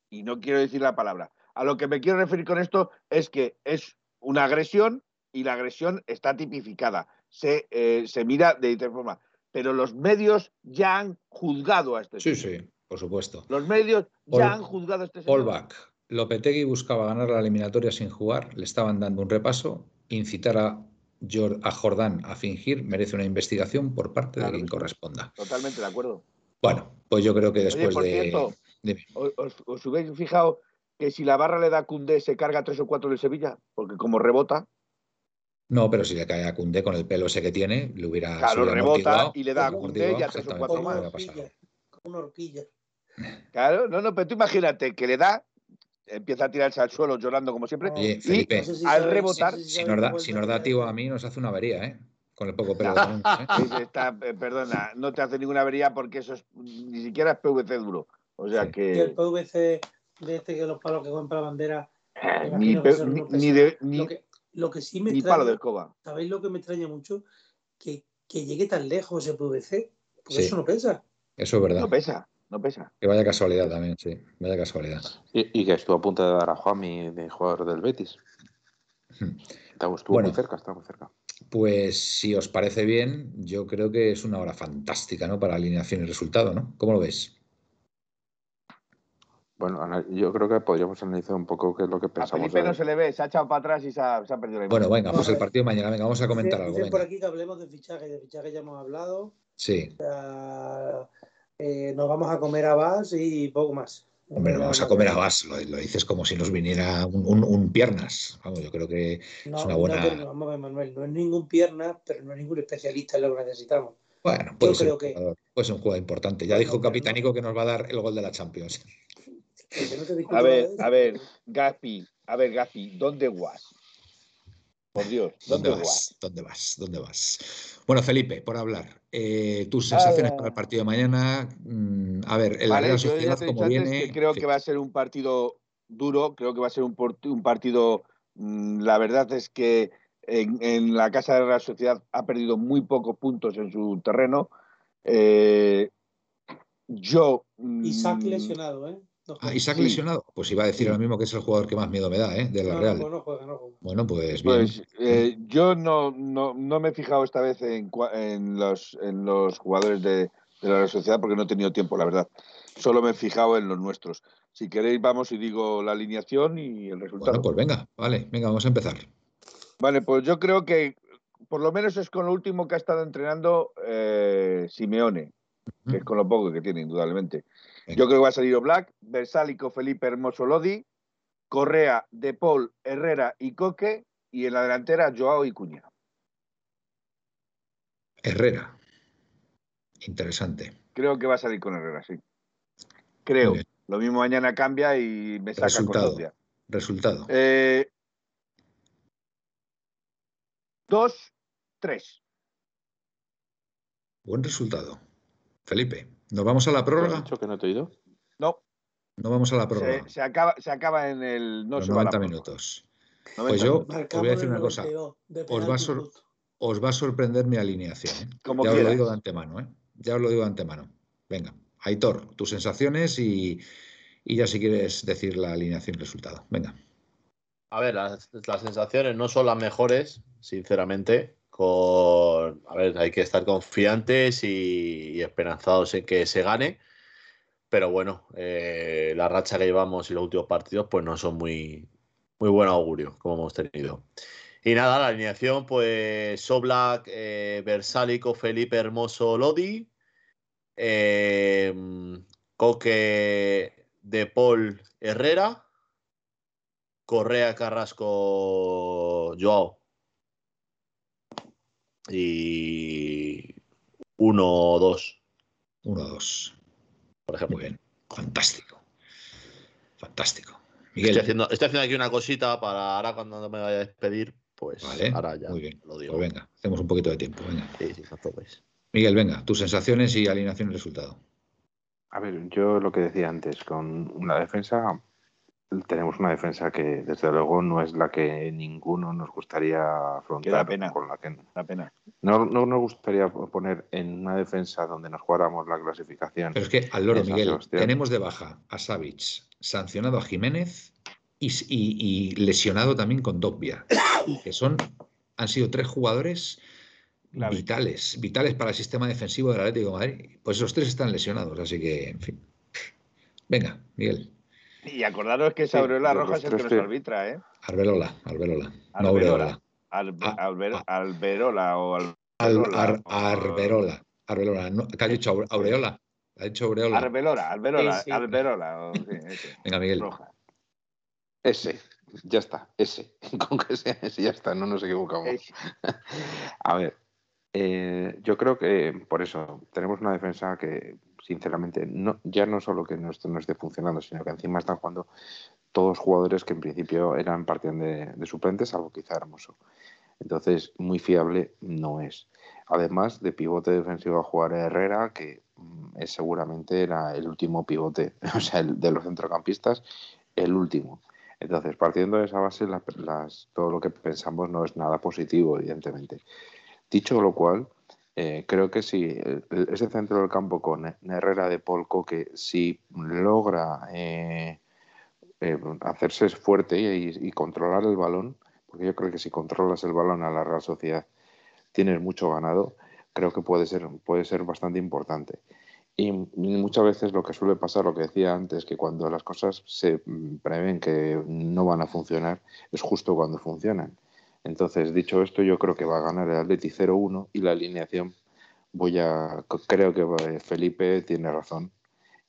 Y no quiero decir la palabra. A lo que me quiero referir con esto es que es una agresión y la agresión está tipificada. Se, eh, se mira de diferente forma. Pero los medios ya han juzgado a este Sí, señor. sí, por supuesto. Los medios ya han juzgado a este señor. Fallback. Lopetegui buscaba ganar la eliminatoria sin jugar, le estaban dando un repaso. Incitar a, Jor- a Jordán a fingir merece una investigación por parte Claro de quien corresponda. Totalmente de acuerdo. Bueno, pues yo creo que Oye, después por de. cierto, Dime. ¿os, os- habéis fijado que si la barra le da a Cundé se carga tres o cuatro de Sevilla? Porque como rebota, No, pero si le cae a Cundé con el pelo ese que tiene, le hubiera. claro, rebota y le da a Cundé y a tres o cuatro más. una horquilla. Claro, no, no, pero tú imagínate que le da, empieza a tirarse al suelo llorando como siempre. Oye, y Felipe, No sé si al rebotar, no si nos da, si nos da tío a mí, nos hace una avería, ¿eh? Con el poco pelo que tenemos, ¿eh? Está, eh, perdona, no te hace ninguna avería porque eso es, ni siquiera es PVC duro. O sea Sí. Y el que PVC de este que los palos que compra la bandera. me ni, que pe- ni, de, ni, Lo que, lo que sí me ni extraña, palo de escoba. ¿sabéis lo que me extraña mucho? Que, que llegue tan lejos ese PVC. Porque Sí. eso no pesa. Eso es verdad. No pesa, no pesa. Que vaya casualidad también, sí. Vaya casualidad. Y, y que estuvo a punto de dar a Juanmi de jugador del Betis. Hmm. Estuvo estuvo Bueno. muy cerca, estaba muy cerca. Pues si os parece bien, yo creo que es una hora fantástica, ¿no? Para alineación y resultado, ¿no? ¿Cómo lo ves? Bueno, yo creo que podríamos analizar un poco qué es lo que A pensamos. Felipe no de- se le ve, se ha echado para atrás y se ha, se ha perdido la imagen. Bueno, venga, pues el partido de mañana, venga, vamos a comentar Dicen- algo, dicen por aquí que hablemos de fichaje. De fichaje ya hemos hablado. Sí, eh, nos vamos a comer a Bas y poco más. hombre, no Ya vamos a no- comer a vas, lo, lo dices como si nos viniera un, un- un piernas. Vamos, yo creo que No, es una no, buena. pero vamos a ver, Manuel, no es ningún pierna, pero no es ningún especialista en lo que necesitamos. Bueno, puede Yo ser, creo un que- jugador, puede ser un jugador importante. Ya dijo no- Capitánico que nos va a dar el gol de la Champions. *laughs* Que no discuto A ver, a ver, Gaspi, a ver, Gaspi, ¿dónde vas? Por Dios, ¿Dónde ¿dónde, vas? ¿Dónde vas? ¿Dónde vas? Bueno, Felipe, por hablar. eh, tus sensaciones Ah. para el partido de mañana. mm, a ver, en la Vale, Real yo ya Sociedad, como viene. que creo sí. que va a ser un partido duro, creo que va a ser un, un partido, mm, la verdad es que en, en la casa de la sociedad ha perdido muy pocos puntos en su terreno. Eh, yo. Isaac mm, lesionado, ¿eh? No Ah. Isaac Sí. lesionado. Pues iba a decir Sí. ahora mismo que es el jugador que más miedo me da, ¿eh? De la No, Real. no, no juega, no juega. Bueno, pues bien. Pues eh, yo no, no, no me he fijado esta vez en, en, los, en los jugadores de, de la Real Sociedad porque no he tenido tiempo, la verdad. Solo me he fijado en los nuestros. Si queréis, vamos y digo la alineación y el resultado. Bueno, pues venga, vale, venga, vamos a empezar. Vale, pues yo creo que por lo menos es con lo último que ha estado entrenando eh, Simeone, que es con lo poco que tiene, indudablemente. Yo creo que va a salir Black, Versálico, Felipe Hermoso Lodi, Correa, De Paul, Herrera y Coque, y en la delantera Joao y Cuña. Herrera. Interesante. Creo que va a salir con Herrera, sí. Creo. Bien. Lo mismo mañana cambia y me saca Resultado. Resultado. Eh, dos, tres. Buen resultado. Felipe, ¿nos vamos a la ¿Has prórroga? dicho que no te he oído? No, No vamos a la prórroga. se, se acaba, se acaba en el. No los se va a la 90 prórroga. minutos. 90 Pues yo os voy a decir una cosa. 92, de Os va a penalti sor- justo. Os va a sorprender mi alineación. ¿eh? Como ya os lo digo de antemano. ¿eh? Ya os lo digo de antemano. Venga, Aitor, tus sensaciones y, y ya si quieres decir la alineación y resultado. Venga. A ver, las, las sensaciones no son las mejores, sinceramente. Con, a ver, hay que estar confiantes y, esperanzados en que se gane. Pero bueno, eh, la racha que llevamos y los últimos partidos, pues no son muy, muy buen augurio, como hemos tenido. Y nada, la alineación, pues Soblak, eh, Versálico, Felipe Hermoso, Lodi, eh, Coque, De Paul, Herrera, Correa, Carrasco, Joao. Y uno o dos, Uno, dos. por ejemplo. Muy bien. Fantástico. Fantástico. Estoy Miguel. haciendo, estoy haciendo aquí una cosita para ahora cuando me vaya a despedir, pues Vale, ahora ya muy bien. lo digo. Pues venga, hacemos un poquito de tiempo. Venga. Sí, sí, no. Miguel, venga, tus sensaciones y alineación y resultado. A ver, yo lo que decía antes, con una defensa, tenemos una defensa que desde luego no es la que ninguno nos gustaría afrontar. Da pena. Con la que Da pena. no, no nos gustaría poner en una defensa donde nos jugáramos la clasificación. Pero es que al loro, Miguel, Sebastián. tenemos de baja a Savic, sancionado a Jiménez y, y- y lesionado también con Dogbia, *coughs* que son, han sido tres jugadores Clave. vitales, vitales para el sistema defensivo del Atlético de Madrid. Pues esos tres están lesionados, así que, en fin. Venga, Miguel, Y acordaros que Sí, Saureola de los Roja es el que nos arbitra, ¿eh? Arbelola, Arbelola, no Arbelola. Aureola. Al, Ah, ah. Alberola o al- Arbelola, Ar- Arberola, Arbelola, no, ¿qué ha dicho Aure- Aureola? Ha dicho Aureola. Arbelola, Alberola, Sí, sí. O- sí. Venga, Miguel. Roja. Ese, ya está, ese. *laughs* Con que sea ese, ya está, no nos equivocamos. Ese. *laughs* A ver, eh, yo creo que por eso tenemos una defensa que, sinceramente, no, ya no solo que no, no esté funcionando, sino que encima están jugando todos jugadores que en principio eran partían de, suplentes, salvo quizá Hermoso. Entonces, muy fiable no es. Además, de pivote defensivo a jugar Herrera, que mm, es seguramente era el último pivote, *laughs* o sea, el de los centrocampistas, el último. Entonces, partiendo de esa base, todo lo que pensamos no es nada positivo, evidentemente. Dicho lo cual, eh, creo que el- el- ese centro del campo con Herrera de Polco, que si logra eh, eh, hacerse fuerte y, y controlar el balón, porque yo creo que si controlas el balón a la Real Sociedad tienes mucho ganado, creo que puede ser, puede ser bastante importante. Y muchas veces lo que suele pasar, lo que decía antes, que cuando las cosas se mm, prevén que no van a funcionar, es justo cuando funcionan. Entonces, dicho esto, yo creo que va a ganar el Atleti 0-1 y la alineación voy a creo que eh, Felipe tiene razón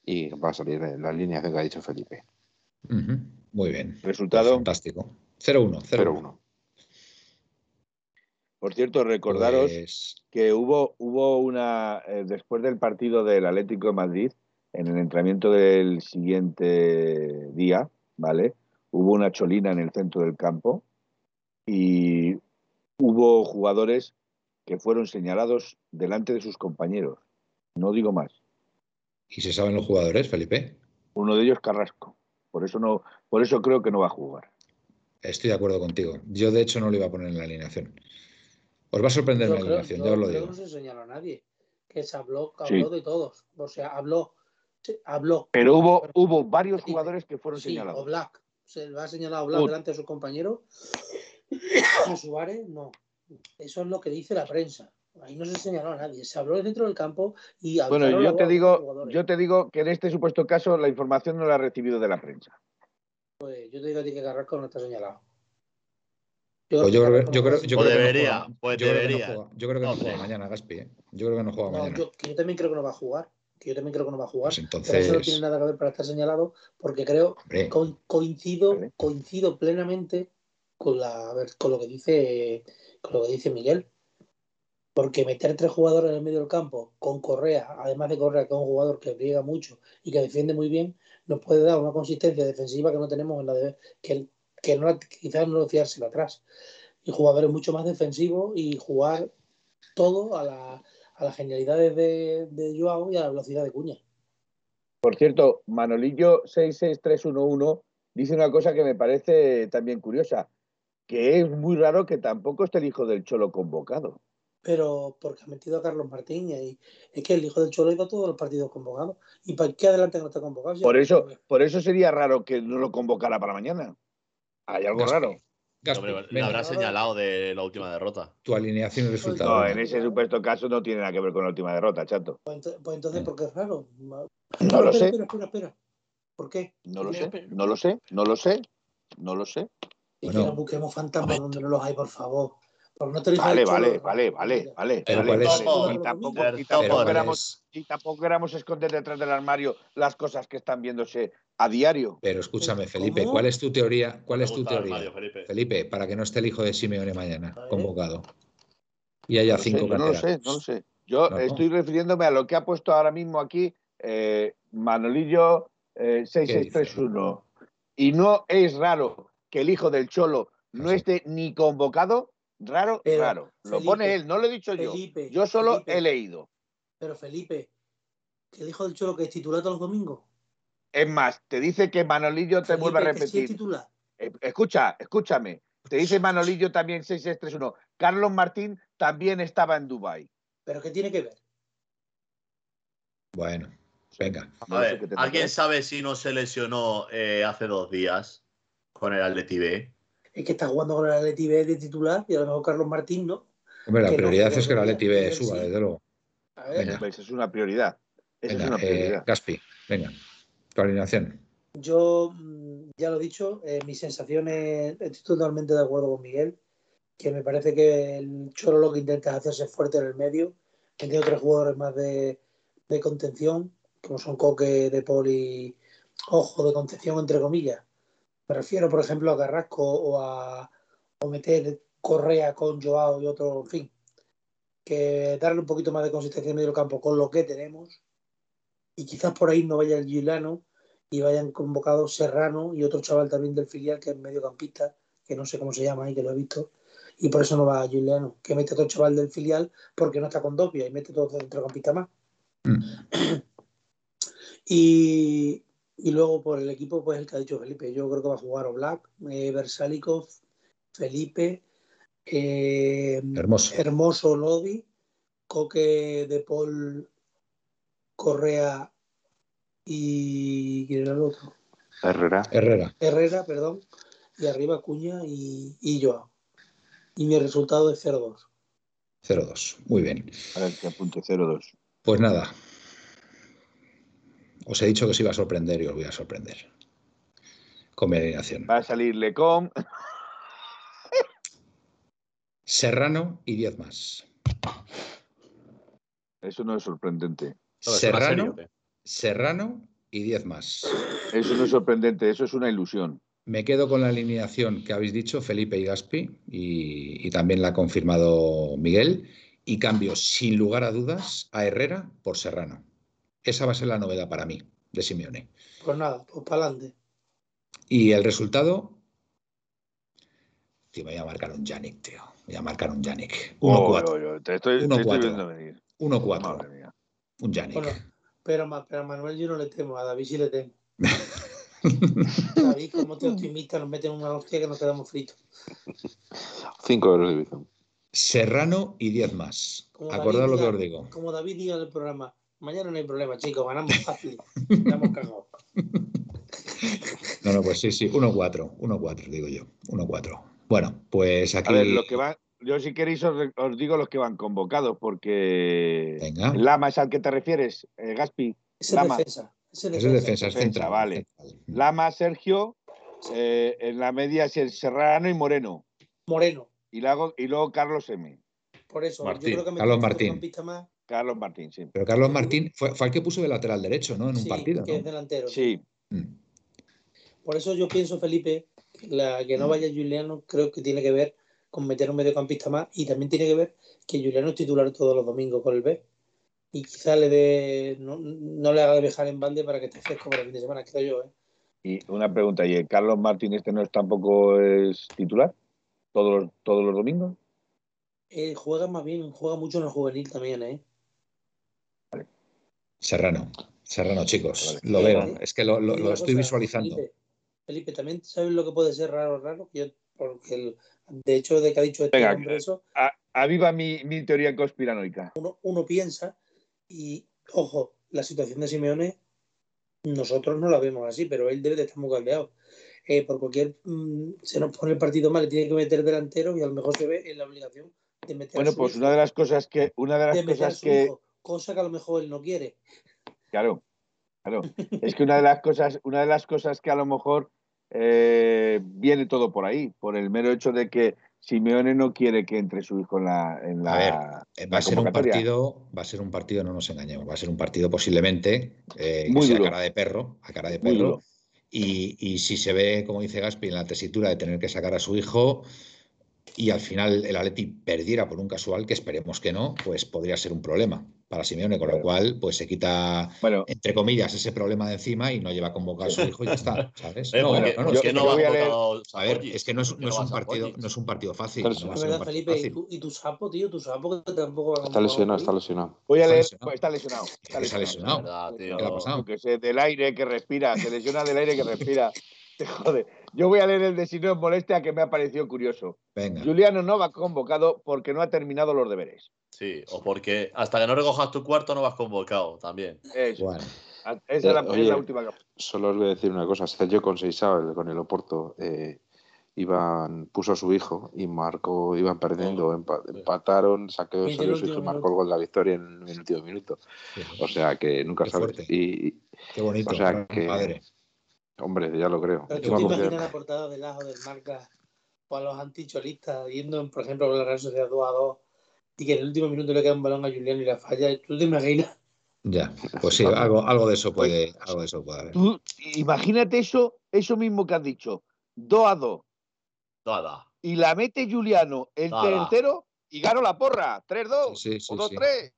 y va a salir la alineación que ha dicho Felipe. Muy bien. Resultado. Fantástico. 0-1. 0-1. 0-1. Por cierto, recordaros Pues, que hubo, hubo una, eh, después del partido del Atlético de Madrid, en el entrenamiento del siguiente día, ¿vale? Hubo una cholina en el centro del campo y hubo jugadores que fueron señalados delante de sus compañeros. No digo más. ¿Y se saben los jugadores, Felipe? Uno de ellos Carrasco. Por eso no, por eso creo que no va a jugar. Estoy de acuerdo contigo. Yo, de hecho, no lo iba a poner en la alineación. Os va a sorprender Yo la creo, alineación, yo ya os lo creo digo. que no se señaló a nadie. Que se habló, Sí. habló de todos. O sea, habló. habló. Pero hubo, hubo varios jugadores que fueron Sí, señalados. o Black. Se le ha señalado a Black Ut. delante de sus compañeros. *laughs* A Suárez, no. Eso es lo que dice la prensa. Ahí no se señaló a nadie. Se habló dentro del campo y Bueno, yo te digo, yo te digo que en este supuesto caso la información no la ha recibido de la prensa. Pues yo te digo a ti que Carrasco no está señalado. Pues yo creo, no creo, yo Pues creo que no debería, pues yo creo que no debería. juega- yo creo que no No juega mañana, Gaspi. ¿eh? Yo creo que no juega No, mañana. yo, que yo también creo que no va a jugar. Que yo también creo que no va a jugar. Pues Pero eso no entonces, tiene nada que ver para estar señalado, porque creo co- coincido, Vale. coincido plenamente con la a ver, con lo que dice con lo que dice Miguel. Porque meter tres jugadores en el medio del campo con Correa, además de Correa, que es un jugador que briega mucho y que defiende muy bien, nos puede dar una consistencia defensiva que no tenemos en la de que, que no, quizás no fiársela atrás. Y jugadores mucho más defensivos y jugar todo a, la, a las genialidades de, de Joao y a la velocidad de Cuña. Por cierto, Manolillo 66311 dice una cosa que me parece también curiosa, que es muy raro que tampoco esté el hijo del Cholo convocado. pero porque ha metido a Carlos Martín y es que el hijo del Cholo ha ido a todos los partidos convocados. ¿Y para qué adelante no está convocado? Si Por eso, por eso sería raro que no lo convocara para mañana. Hay algo Gaspi, raro. Gaspi, venga, habrá señalado de la última derrota. tu alineación y resultado. No, en ese supuesto caso no tiene nada que ver con la última derrota, chato. Pues, pues entonces, ¿por qué es raro? No Espera, lo espera, sé, Espera, espera, espera. ¿Por qué? no lo sé, no lo sé, no lo sé, no lo sé. Y Bueno. que no busquemos fantasmas donde no los hay, por favor. Por no tener Vale, vale, vale, vale, vale. Pero vale, ¿cuál es- vale. Topo, Y tampoco, y Pero tampoco ¿cuál éramos, es? y tampoco éramos esconder detrás del armario las cosas que están viéndose a diario. Pero escúchame, ¿Cómo? Felipe, ¿cuál es tu teoría? ¿Cuál Me es tu teoría? armario, Felipe. Felipe, para que no esté el hijo de Simeone mañana convocado. Y haya No sé, cinco yo no lo sé, no lo sé. Yo No, no. estoy refiriéndome a lo que ha puesto ahora mismo aquí eh, Manolillo eh, 6631. Y no es raro que el hijo del Cholo no esté ni convocado. Raro, Pero, raro. Lo Felipe, pone él, no lo he dicho yo. Felipe, Yo solo Felipe. he leído. Pero Felipe, que el hijo del Cholo que es titular todos los domingos. Es más, te dice que Manolillo te Felipe, vuelve a que sí es repetir. Eh, escucha, escúchame. Te dice Manolillo también 6631. Carlos Martín también estaba en Dubai. ¿Pero qué tiene que ver? Bueno, venga. A ver, ¿alguien sabe si no se lesionó eh, hace dos días con el Atleti B? Es que está jugando con el Atleti B de titular y a lo mejor Carlos Martín no. Hombre, la Que no prioridad es que la todavía, Leti B suba, sí. desde luego. A ver, Venga. Pues es una prioridad. Esa Venga, es una eh, prioridad. Gaspi, venga. Tu alineación. Yo mm, ya lo he dicho, eh, mis sensaciones, estoy totalmente de acuerdo con Miguel, que me parece que el Cholo lo que intenta es hacerse fuerte en el medio, metiendo tres jugadores más de, de contención, como son Coque, De Paul y Ojo de contención, entre comillas. Me refiero, por ejemplo, a Carrasco o a o meter Correa con Joao y otro, en fin, que darle un poquito más de consistencia en medio del campo con lo que tenemos y quizás por ahí no vaya el Gilano y vayan convocados Serrano y otro chaval también del filial que es mediocampista, que no sé cómo se llama ahí, que lo he visto, y por eso no va Giuliano, que mete otro chaval del filial porque no está con Dopia y mete todo centrocampista más. Mm. *clears throat* Y, y luego por el equipo, pues el que ha dicho Felipe, yo creo que va a jugar Oblak, eh, Versálicov, Felipe, eh, Hermoso. Hermoso Lodi, Coque de Paul Correa y ¿quién era el otro? Herrera. Herrera. Herrera, perdón, y arriba Cuña y, y Joao. Y mi resultado es 0-2. 0-2. Muy bien. A ver, que apunte 0-2. Pues nada. Os he dicho que os iba a sorprender y os voy a sorprender. Con mi alineación. Va a salir Lecom. Serrano y 10 más. Eso no es sorprendente. No, ¿suena Serrano? Serrano y 10 más. Eso no es sorprendente, eso es una ilusión. Me quedo con la alineación que habéis dicho, Felipe y Gaspi, y, y también la ha confirmado Miguel. Y cambio, sin lugar a dudas, a Herrera por Serrano. Esa va a ser la novedad para mí, de Simeone. Pues nada, pues para adelante. Y el resultado. Tío, me voy a marcar un Yannick, tío. Me voy a marcar un Yannick. 1-4. Oh, oh, oh, te estoy, te Uno, estoy cuatro. viendo venir. 1-4. Madre mía. Un Yannick. Bueno, pero, pero a Manuel yo no le temo, a David sí le temo. *laughs* David, como te optimista, nos meten una hostia que nos quedamos fritos. 5 euros de Bizum. Serrano y 10 más. Como Acordad David lo que os digo. Como David diga en el programa, mañana no hay problema, chicos, ganamos fácil. Estamos cagados. *laughs* No, no, pues sí, sí, 1-4, 1-4, digo yo, 1-4. Bueno, pues aquí. A ver, lo que va, yo si queréis os, os digo los que van convocados, porque Venga. Lama es al que te refieres, eh, Gaspi. Es Lama. defensa. Es Ese es defensa. defensa, es defensa, central. vale. central. Lama, Sergio, eh, en la media es el Serrano y Moreno. Moreno. Y luego, y luego Carlos M. Por eso, Martín. yo creo que me Carlos Martín. centrocampista más. Carlos Martín, sí. Pero Carlos Martín fue, fue el que puso de lateral derecho, ¿no? En un sí, partido, que ¿no? es delantero. Sí, Mm. Por eso yo pienso, Felipe, que, la, que no vaya Juliano creo que tiene que ver con meter un mediocampista más y también tiene que ver que Juliano es titular todos los domingos con el B. Y quizá le dé, no, no le haga dejar en balde para que esté fresco para el fin de semana, creo yo. ¿eh? y una pregunta, ¿y el Carlos Martín este no es tampoco es titular? ¿Todos los, todos los domingos? Eh, juega más bien, juega mucho en el juvenil también, ¿eh? Serrano. Serrano, chicos. Vale. Lo veo. Es que lo, estoy cosa, visualizando. Felipe, Felipe, también sabes lo que puede ser raro, raro, yo, porque el- de hecho de que ha dicho este Venga, hombre eso, A- aviva mi, mi teoría conspiranoica. uno, uno piensa y, ojo, la situación de Simeone, nosotros no la vemos así, pero él debe de estar muy caldeado. Eh, por cualquier, mm, se nos pone el partido mal, le tiene que meter delantero y a lo mejor se ve en la obligación de meter a Bueno, su pues hijo, una de las cosas que, una de las a cosas que, hijo, cosa que a lo mejor él no quiere. Claro, claro. *laughs* Es que una de las cosas, una de las cosas que a lo mejor eh, viene todo por ahí, por el mero hecho de que Simeone no quiere que entre su hijo en la, en la, A ver, Eh, la Va a ser un partido, va a ser un partido, no nos engañemos, va a ser un partido posiblemente eh, que Muy sea a duro. cara de perro, a cara de perro. Y, y si se ve, como dice Gaspi, en la tesitura de tener que sacar a su hijo y al final el Atleti perdiera por un casual, que esperemos que no, pues podría ser un problema para Simeone, con lo cual pues se quita, Bueno, entre comillas, ese problema de encima y no lleva a convocar a su hijo y ya está, *laughs* ¿sabes? No, ¿por bueno, qué- no, no, por es que no yo va voy a leer- convocado a ver, Sapochnik? es que no es, ¿Por qué no es va un partido, no es un partido fácil. Pero no sí. va a Es ser un verdad, partido Felipe, y fácil. tu, y tu sapo, tío, tu sapo que tampoco va a Está lesionado, está lesionado. voy a Está leer, lesionado. pues está lesionado. Está se lesionado. lesionado. verdad, tío. ¿Qué le ha pasado? Que sé, del aire que respira, se lesiona del aire que respira. *laughs* Te jode. Yo voy a leer el de si no es molestia que me ha parecido curioso. Venga. Juliano no va convocado porque no ha terminado los deberes. Sí, o porque hasta que no recojas tu cuarto no vas convocado también. Eso. Bueno, Esa es la, Eh, es oye. la última. que- Solo os voy a decir una cosa. Sergio Conceição, el- con el Oporto, eh, iban, puso a su hijo y marcó, iban perdiendo, Oh, empa- sí. empataron, saqueó su hijo y marcó el gol de la victoria en el último minuto. sí, O sea que nunca Qué sabes. Y, qué bonito. o sea gran que- padre. Hombre, ya lo creo. Tú te imaginas la portada del ajo del marca o a los anticholistas yendo, por ejemplo, con la Real Sociedad 2 a 2 y que en el último minuto le queda un balón a Julián y la falla. ¿Tú te imaginas? Ya, pues sí, algo, algo de eso puede, algo de eso puede haber. Tú imagínate eso, eso mismo que has dicho. 2 a 2. Nada. Y la mete Juliano el tercero y gano la porra. 3-2 Sí, sí, sí, o 2-3.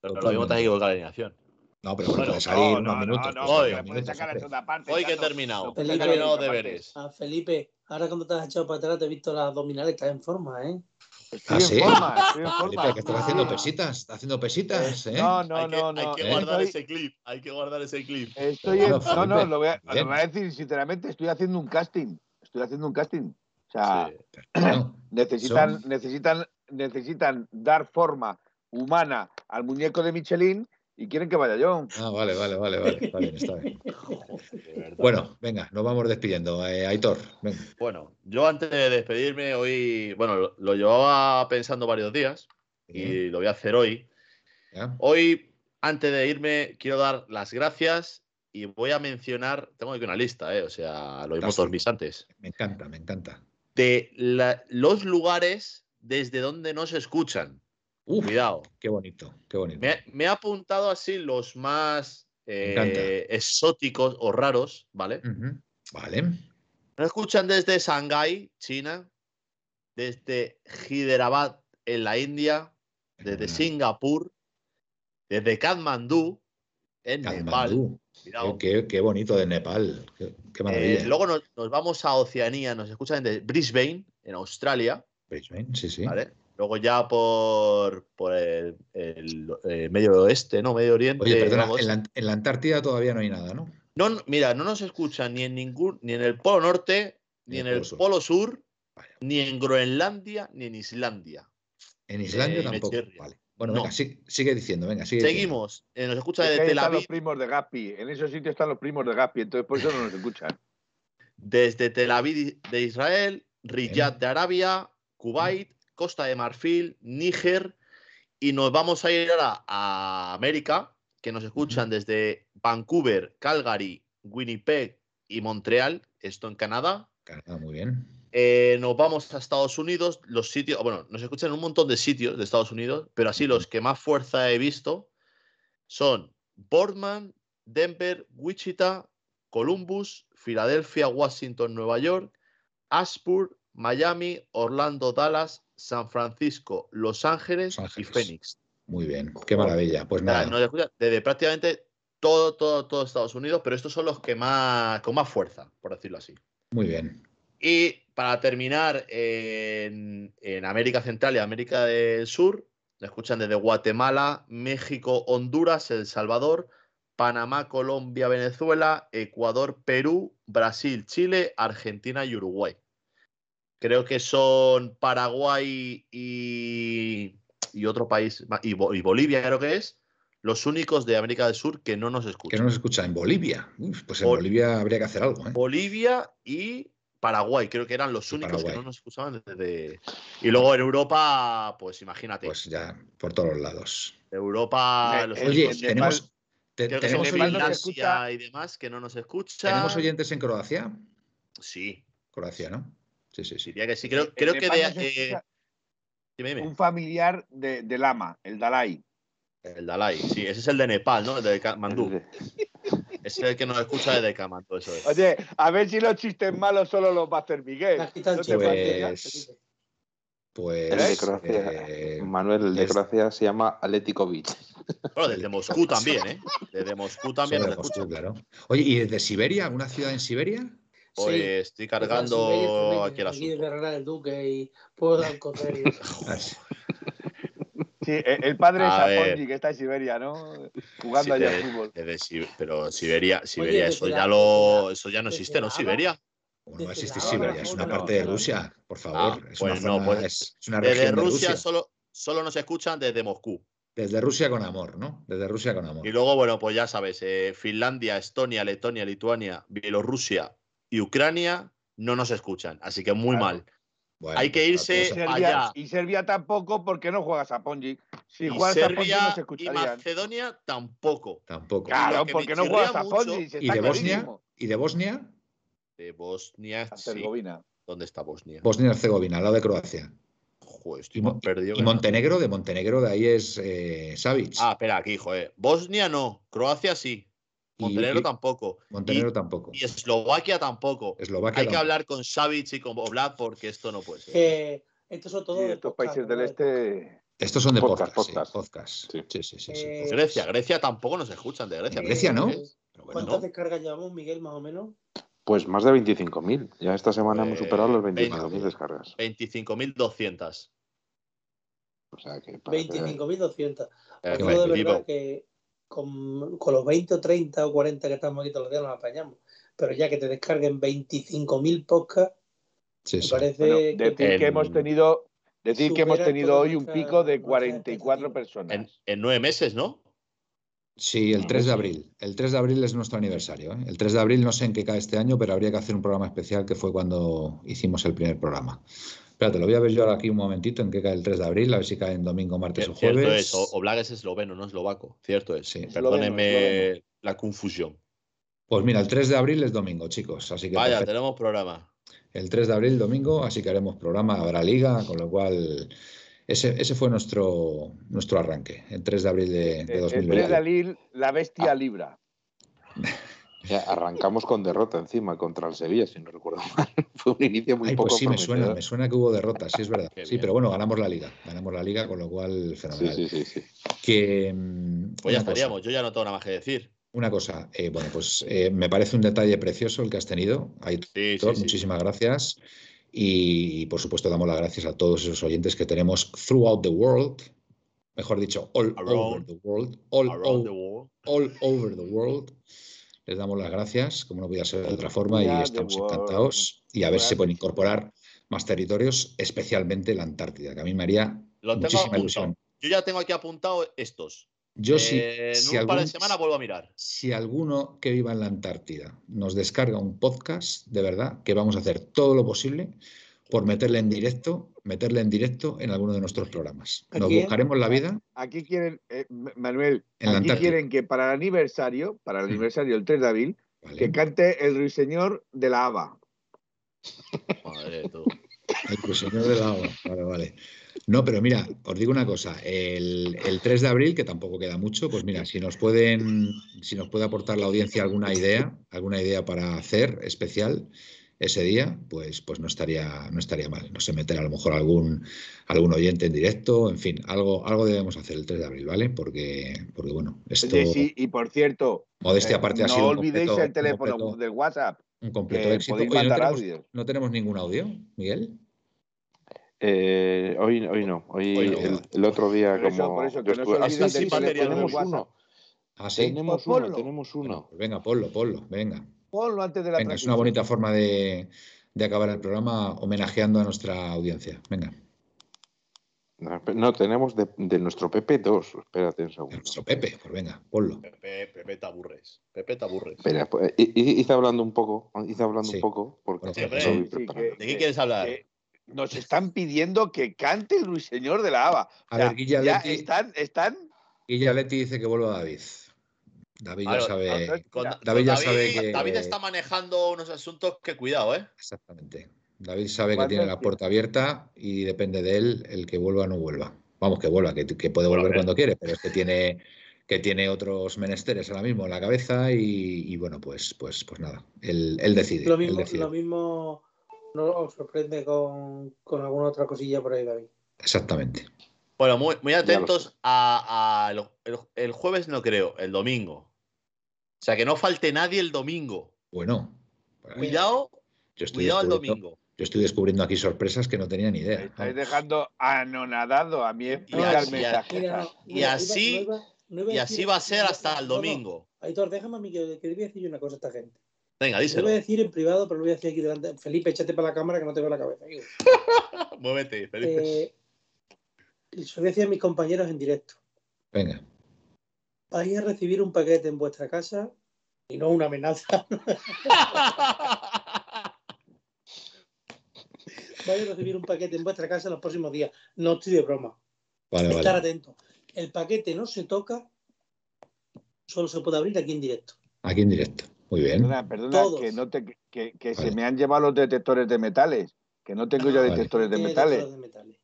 Pero lo mismo te has equivocado la alineación. No, pero bueno, puede salir No, unos no, minutos. no, no, sacar a parte. Hoy que he terminado. No He Felipe, terminado deberes. A Felipe, ahora cuando te has echado para atrás te he visto las abdominales, estás en forma, ¿eh? Estoy ¿Ah, en sí? forma, estoy en Felipe, forma. que estás haciendo pesitas, estás haciendo pesitas, ¿eh? No, no, hay que, no, hay no. que ¿eh? guardar Estoy, ese clip. Hay que guardar ese clip. estoy en, no, no, Felipe, lo voy, a, lo bien. voy a decir sinceramente, estoy haciendo un casting. Estoy haciendo un casting. O sea, Sí. Bueno, *clears throat* necesitan, Son- necesitan, necesitan dar forma humana al muñeco de Michelin y quieren que vaya yo. ah, vale, vale, vale, vale, *laughs* está bien, está. *laughs* Bueno, venga, nos vamos despidiendo. Eh, Aitor, venga. Bueno, yo antes de despedirme hoy, bueno, lo, lo llevaba pensando varios días y lo voy a hacer hoy. ¿ya? Hoy, antes de irme, quiero dar las gracias y voy a mencionar, tengo aquí una lista, ¿eh? o sea, lo vimos todos mis antes, Me encanta, me encanta. de la- los lugares desde donde nos escuchan. Uf, Cuidado. qué bonito, qué bonito. Me, me he apuntado así los más eh, exóticos o raros, ¿vale? Vale. Nos escuchan desde Shanghái, China, desde Hyderabad en la India, desde. Singapur, desde Kathmandú en Nepal. Katmandú. Qué, qué bonito de Nepal. Qué, qué maravilla. Eh, luego nos, nos vamos a Oceanía, nos escuchan desde Brisbane, en Australia, Brisbane, sí, sí. ¿vale? Luego ya por, por el, el, eh, Medio Oeste, ¿no? Medio Oriente. Oye, perdona, en la, en la Antártida todavía no hay nada, ¿no? No, mira, no nos escuchan ni en ningún, ni en el Polo Norte, ni, en el Polo Sur, ni en Groenlandia, ni en Islandia. En Islandia Eh, tampoco. Vale. Bueno, No. venga, sí- sigue diciendo, venga, sigue diciendo. Seguimos. eh, nos escucha desde ahí Tel están los Aviv, primos de Gapi. En esos sitios están los primos de Gapi, entonces por eso no nos escuchan. desde Tel Aviv de Israel, Riyadh de Arabia, Kuwait, Costa de Marfil, Níger, y nos vamos a ir ahora a América, que nos escuchan desde Vancouver, Calgary, Winnipeg y Montreal, esto en Canadá. Canadá, muy bien. Eh, nos vamos a Estados Unidos, los sitios, bueno, nos escuchan en un montón de sitios de Estados Unidos, pero así los que más fuerza he visto son Boardman, Denver, Wichita, Columbus, Filadelfia, Washington, Nueva York, Ashburn, Miami, Orlando, Dallas, San Francisco, Los Ángeles, Los Ángeles. y Phoenix. Muy bien. Qué maravilla. Pues nada. desde prácticamente todo, todo, todo Estados Unidos, pero estos son los que más, con más fuerza, por decirlo así. Muy bien. Y para terminar, en, en América Central y América del Sur, nos escuchan desde Guatemala, México, Honduras, El Salvador, Panamá, Colombia, Venezuela, Ecuador, Perú, Brasil, Chile, Argentina y Uruguay. Creo que son Paraguay y, y otro país, y, Bo- y Bolivia creo que es, los únicos de América del Sur que no nos Que escuchan. no nos escucha en Bolivia. Uf, pues en Bol- Bolivia habría que hacer algo, ¿eh? Bolivia y Paraguay, creo que eran los Y únicos que no nos escuchaban desde. Y luego en Europa, pues imagínate. Pues ya, por todos los lados. Europa, Eh, los Oye, únicos- tenemos, te- creo que tenemos, son Nepal oyentes, Finlandia escucha. y demás que no nos escuchan. tenemos oyentes en Croacia. Sí, Croacia, ¿no? Sí, sí, sí. diría que sí. Creo, que de. eh, escucha dime, dime. un familiar de, del ama, el Dalai. El Dalai, sí, ese es el de Nepal, ¿no? El de *laughs* Ese es el que nos escucha desde Katmandú, eso es. Oye, a ver si los chistes malos solo los va a hacer Miguel. ¿No te? Pues. pues. Croacia. eh, Manuel, el de es- Croacia se llama Atletico Beach. Bueno, desde Moscú también, ¿eh? Desde Moscú también Moscú, claro. Oye, ¿y desde Siberia? ¿Una ciudad en Siberia? Pues estoy cargando aquí el asunto. de Herrera del Duque y puedo dar cocer y eso. Ah, sí. Sí, el padre A de. Sapongi, que está en Siberia, ¿no? Jugando Sí, allá de- al fútbol. Desde pero Siberia, Siberia, eso ya lo, eso ya no existe, ¿no? la Siberia. ¿Cómo no va a Desde existir la Siberia? Es una parte de. Rusia, por Ah, favor. es, una pues no, zona- pues es- es una Desde de Rusia, Rusia. solo, solo nos escuchan desde Moscú. Desde Rusia con amor, ¿no? Desde Rusia con amor. Y luego, bueno, pues ya sabes, eh, Finlandia, Estonia, Letonia, Lituania, Bielorrusia y Ucrania no nos escuchan. Así que muy Claro. mal. Bueno, hay que pues para irse- Serbia, allá. y Serbia tampoco, porque no juegas a Pongi. Si y juegas a Pongi Serbia no se y. Macedonia tampoco. Tampoco. Claro, que porque no juegas a mucho- Pongi. se ¿Y de Bosnia? ¿Y de Bosnia? De Bosnia, sí. Herzegovina. ¿Dónde está Bosnia? Bosnia y Herzegovina, al lado de Croacia. Joder, estoy Y, más perdido. y que. Montenegro, de Montenegro, de ahí es eh, Savic. Ah, espera, aquí, joder. Bosnia no, Croacia sí. Montenegro y- tampoco. Montenegro y- tampoco. Y Eslovaquia tampoco. Eslovaquia Hay que hablar con Savic y con Oblak porque esto no puede ser. Eh, estos son Sí, todos de estos podcast, países del este. Estos son de Podcast, podcast. sí, podcast. Sí. Sí, sí, sí. sí, Eh. Grecia, Grecia tampoco nos escuchan de Grecia. Grecia no. Eh, Pero bueno, ¿Cuántas no. descargas llevamos, Miguel, más o menos? Pues más de 25.000. Ya esta semana hemos Pues, superado los 20. 25.000 descargas. 25.200. O sea que para que- 25.200. Os digo de verdad que con, con los 20 o 30 o 40 que estamos aquí todos los días nos apañamos. Pero ya que te descarguen 25.000 podcasts, sí, me sí. parece Bueno, que decir que hemos tenido. Decir que hemos tenido hoy un pico de nuestra 44 expectativa. personas. En, en nueve meses, ¿no? Sí, el 3 de abril. El 3 de abril es nuestro aniversario. ¿eh? El 3 de abril no sé en qué cae este año, pero habría que hacer un programa especial que fue cuando hicimos el primer programa. Espérate, lo voy a ver yo ahora aquí un momentito en qué cae el 3 de abril, a ver si cae en domingo, martes o Cierto jueves. es, O- Oblak es esloveno, no eslovaco. Cierto es. Sí. Perdónenme Esloveno, la confusión. Pues mira, el 3 de abril es domingo, chicos. Así que Vaya, perfecto. tenemos programa. el 3 de abril, domingo, así que haremos programa, habrá liga, con lo cual ese, ese fue nuestro, nuestro arranque, el 3 de abril de, de El 3 2020. de abril, la Ah. bestia libra. *laughs* Ya arrancamos con derrota encima contra el Sevilla, si no recuerdo mal. *laughs* Fue un inicio muy Ay, poco pues sí, me suena, me suena que hubo derrotas, sí, es verdad. Qué Sí, bien. pero bueno, ganamos la liga, ganamos la liga, con lo cual Sí, fenomenal. sí, sí, sí. Que, mm, Pues ya cosa, estaríamos. Yo ya no tengo nada más que decir. Una cosa, eh, bueno, pues eh, me parece un detalle precioso el que has tenido. Aitor, Sí, sí, sí. muchísimas gracias. Y, por supuesto damos las gracias a todos esos oyentes que tenemos throughout the world. Mejor dicho, all over the world. All, Around the world. all over the world. Les damos las gracias, como no podía ser de otra forma, y Yeah, estamos encantados. Y a ver si se pueden incorporar más territorios, especialmente la Antártida, que a mí me haría Lo muchísima ilusión. Yo ya tengo aquí apuntado estos. Yo sí, Eh, en si, un par de semanas vuelvo a mirar. si alguno que viva en la Antártida nos descarga un podcast, de verdad, que vamos a hacer todo lo posible por meterle en directo, meterle en directo en alguno de nuestros programas. ¿A Nos buscaremos la vida. Aquí quieren, eh, Manuel, En la aquí quieren que para el aniversario, para el aniversario del 3 de abril, ¿vale? que cante el ruiseñor de la Haba. Madre tú. El ruiseñor del agua. Vale, vale. No, pero mira, os digo una cosa. El, el 3 de abril, que tampoco queda mucho, pues mira, si nos pueden, si nos puede aportar la audiencia alguna idea, alguna idea para hacer especial ese día, pues, pues no estaría, no estaría mal. No sé, meter a lo mejor algún, algún oyente en directo, en fin, algo, algo debemos hacer el 3 de abril, ¿vale? Porque, porque bueno, esto, sí, y por cierto, modestia eh, aparte, ha no sido un olvidéis completo- el teléfono completo- del WhatsApp, un completo éxito. Oye, ¿no tenemos, no tenemos ningún audio, Miguel? Eh, hoy, hoy no, hoy, Hoy no. el, el otro día Por eso, como por eso, que no ah, sí, sí, tenemos uno, Ah, sí. tenemos Pues uno, ponlo. tenemos uno. Pues venga, ponlo, ponlo, venga. Ponlo antes de la Venga, es una bonita forma de, de acabar el programa homenajeando a nuestra audiencia. Venga, No, no, tenemos de, de nuestro Pepe dos. Espérate un segundo. nuestro Pepe, pues venga, ponlo. Pepe, Pepe te aburres. Pepe te aburres. Espera, pues, i- i- hice hablando un poco, hice hablando Sí. un poco, porque Sí, Sí. ¿De qué quieres hablar? que nos están pidiendo que cante el ruiseñor de la Haba. O A sea, ver, Guilla ya Leti, están, están Guilla Leti dice que vuelva David. David ya Claro, sabe. Con- David ya sabe que- David está manejando unos asuntos que cuidado, ¿eh? Exactamente. David sabe que ¿Cuándo tiene la puerta abierta y depende de él el que vuelva o no vuelva. Vamos, que vuelva, que, que puede volver cuando quiere, pero es que tiene, que tiene otros menesteres ahora mismo en la cabeza y, y bueno, pues, pues, pues nada, él, él decide. Lo él mismo, decide. lo mismo no os sorprende con, con alguna otra cosilla por ahí, David. Exactamente. Bueno, muy, muy atentos a, a lo- el, el jueves, no creo, el domingo. O sea, que no falte nadie el domingo. Bueno, Cuidado, yo estoy cuidado el descubriendo- domingo. Yo estoy descubriendo aquí sorpresas que no tenía ni me idea. estáis dejando anonadado a mí Y así- Y así- va a ser hasta el domingo. Aitor, déjame a mí que, que le voy a decir una cosa a esta gente. Venga, Lo díselo. voy a decir en privado, pero lo voy a decir aquí delante. Felipe, échate para la cámara que no te veo la cabeza. *laughs* Muévete, Felipe. eh, lo voy a decir a mis compañeros en directo. Venga. Vais a recibir un paquete en vuestra casa y no una amenaza. *laughs* Vais a recibir un paquete en vuestra casa en los próximos días. No estoy de broma. Vale, Estar vale. atento. El paquete no se toca, solo se puede abrir aquí en directo. Aquí en directo. Muy bien. Perdona, perdona, Todos. que, no te, que, que Vale. se me han llevado los detectores de metales. Que no tengo ya Vale. detectores de metales. detectores de metales.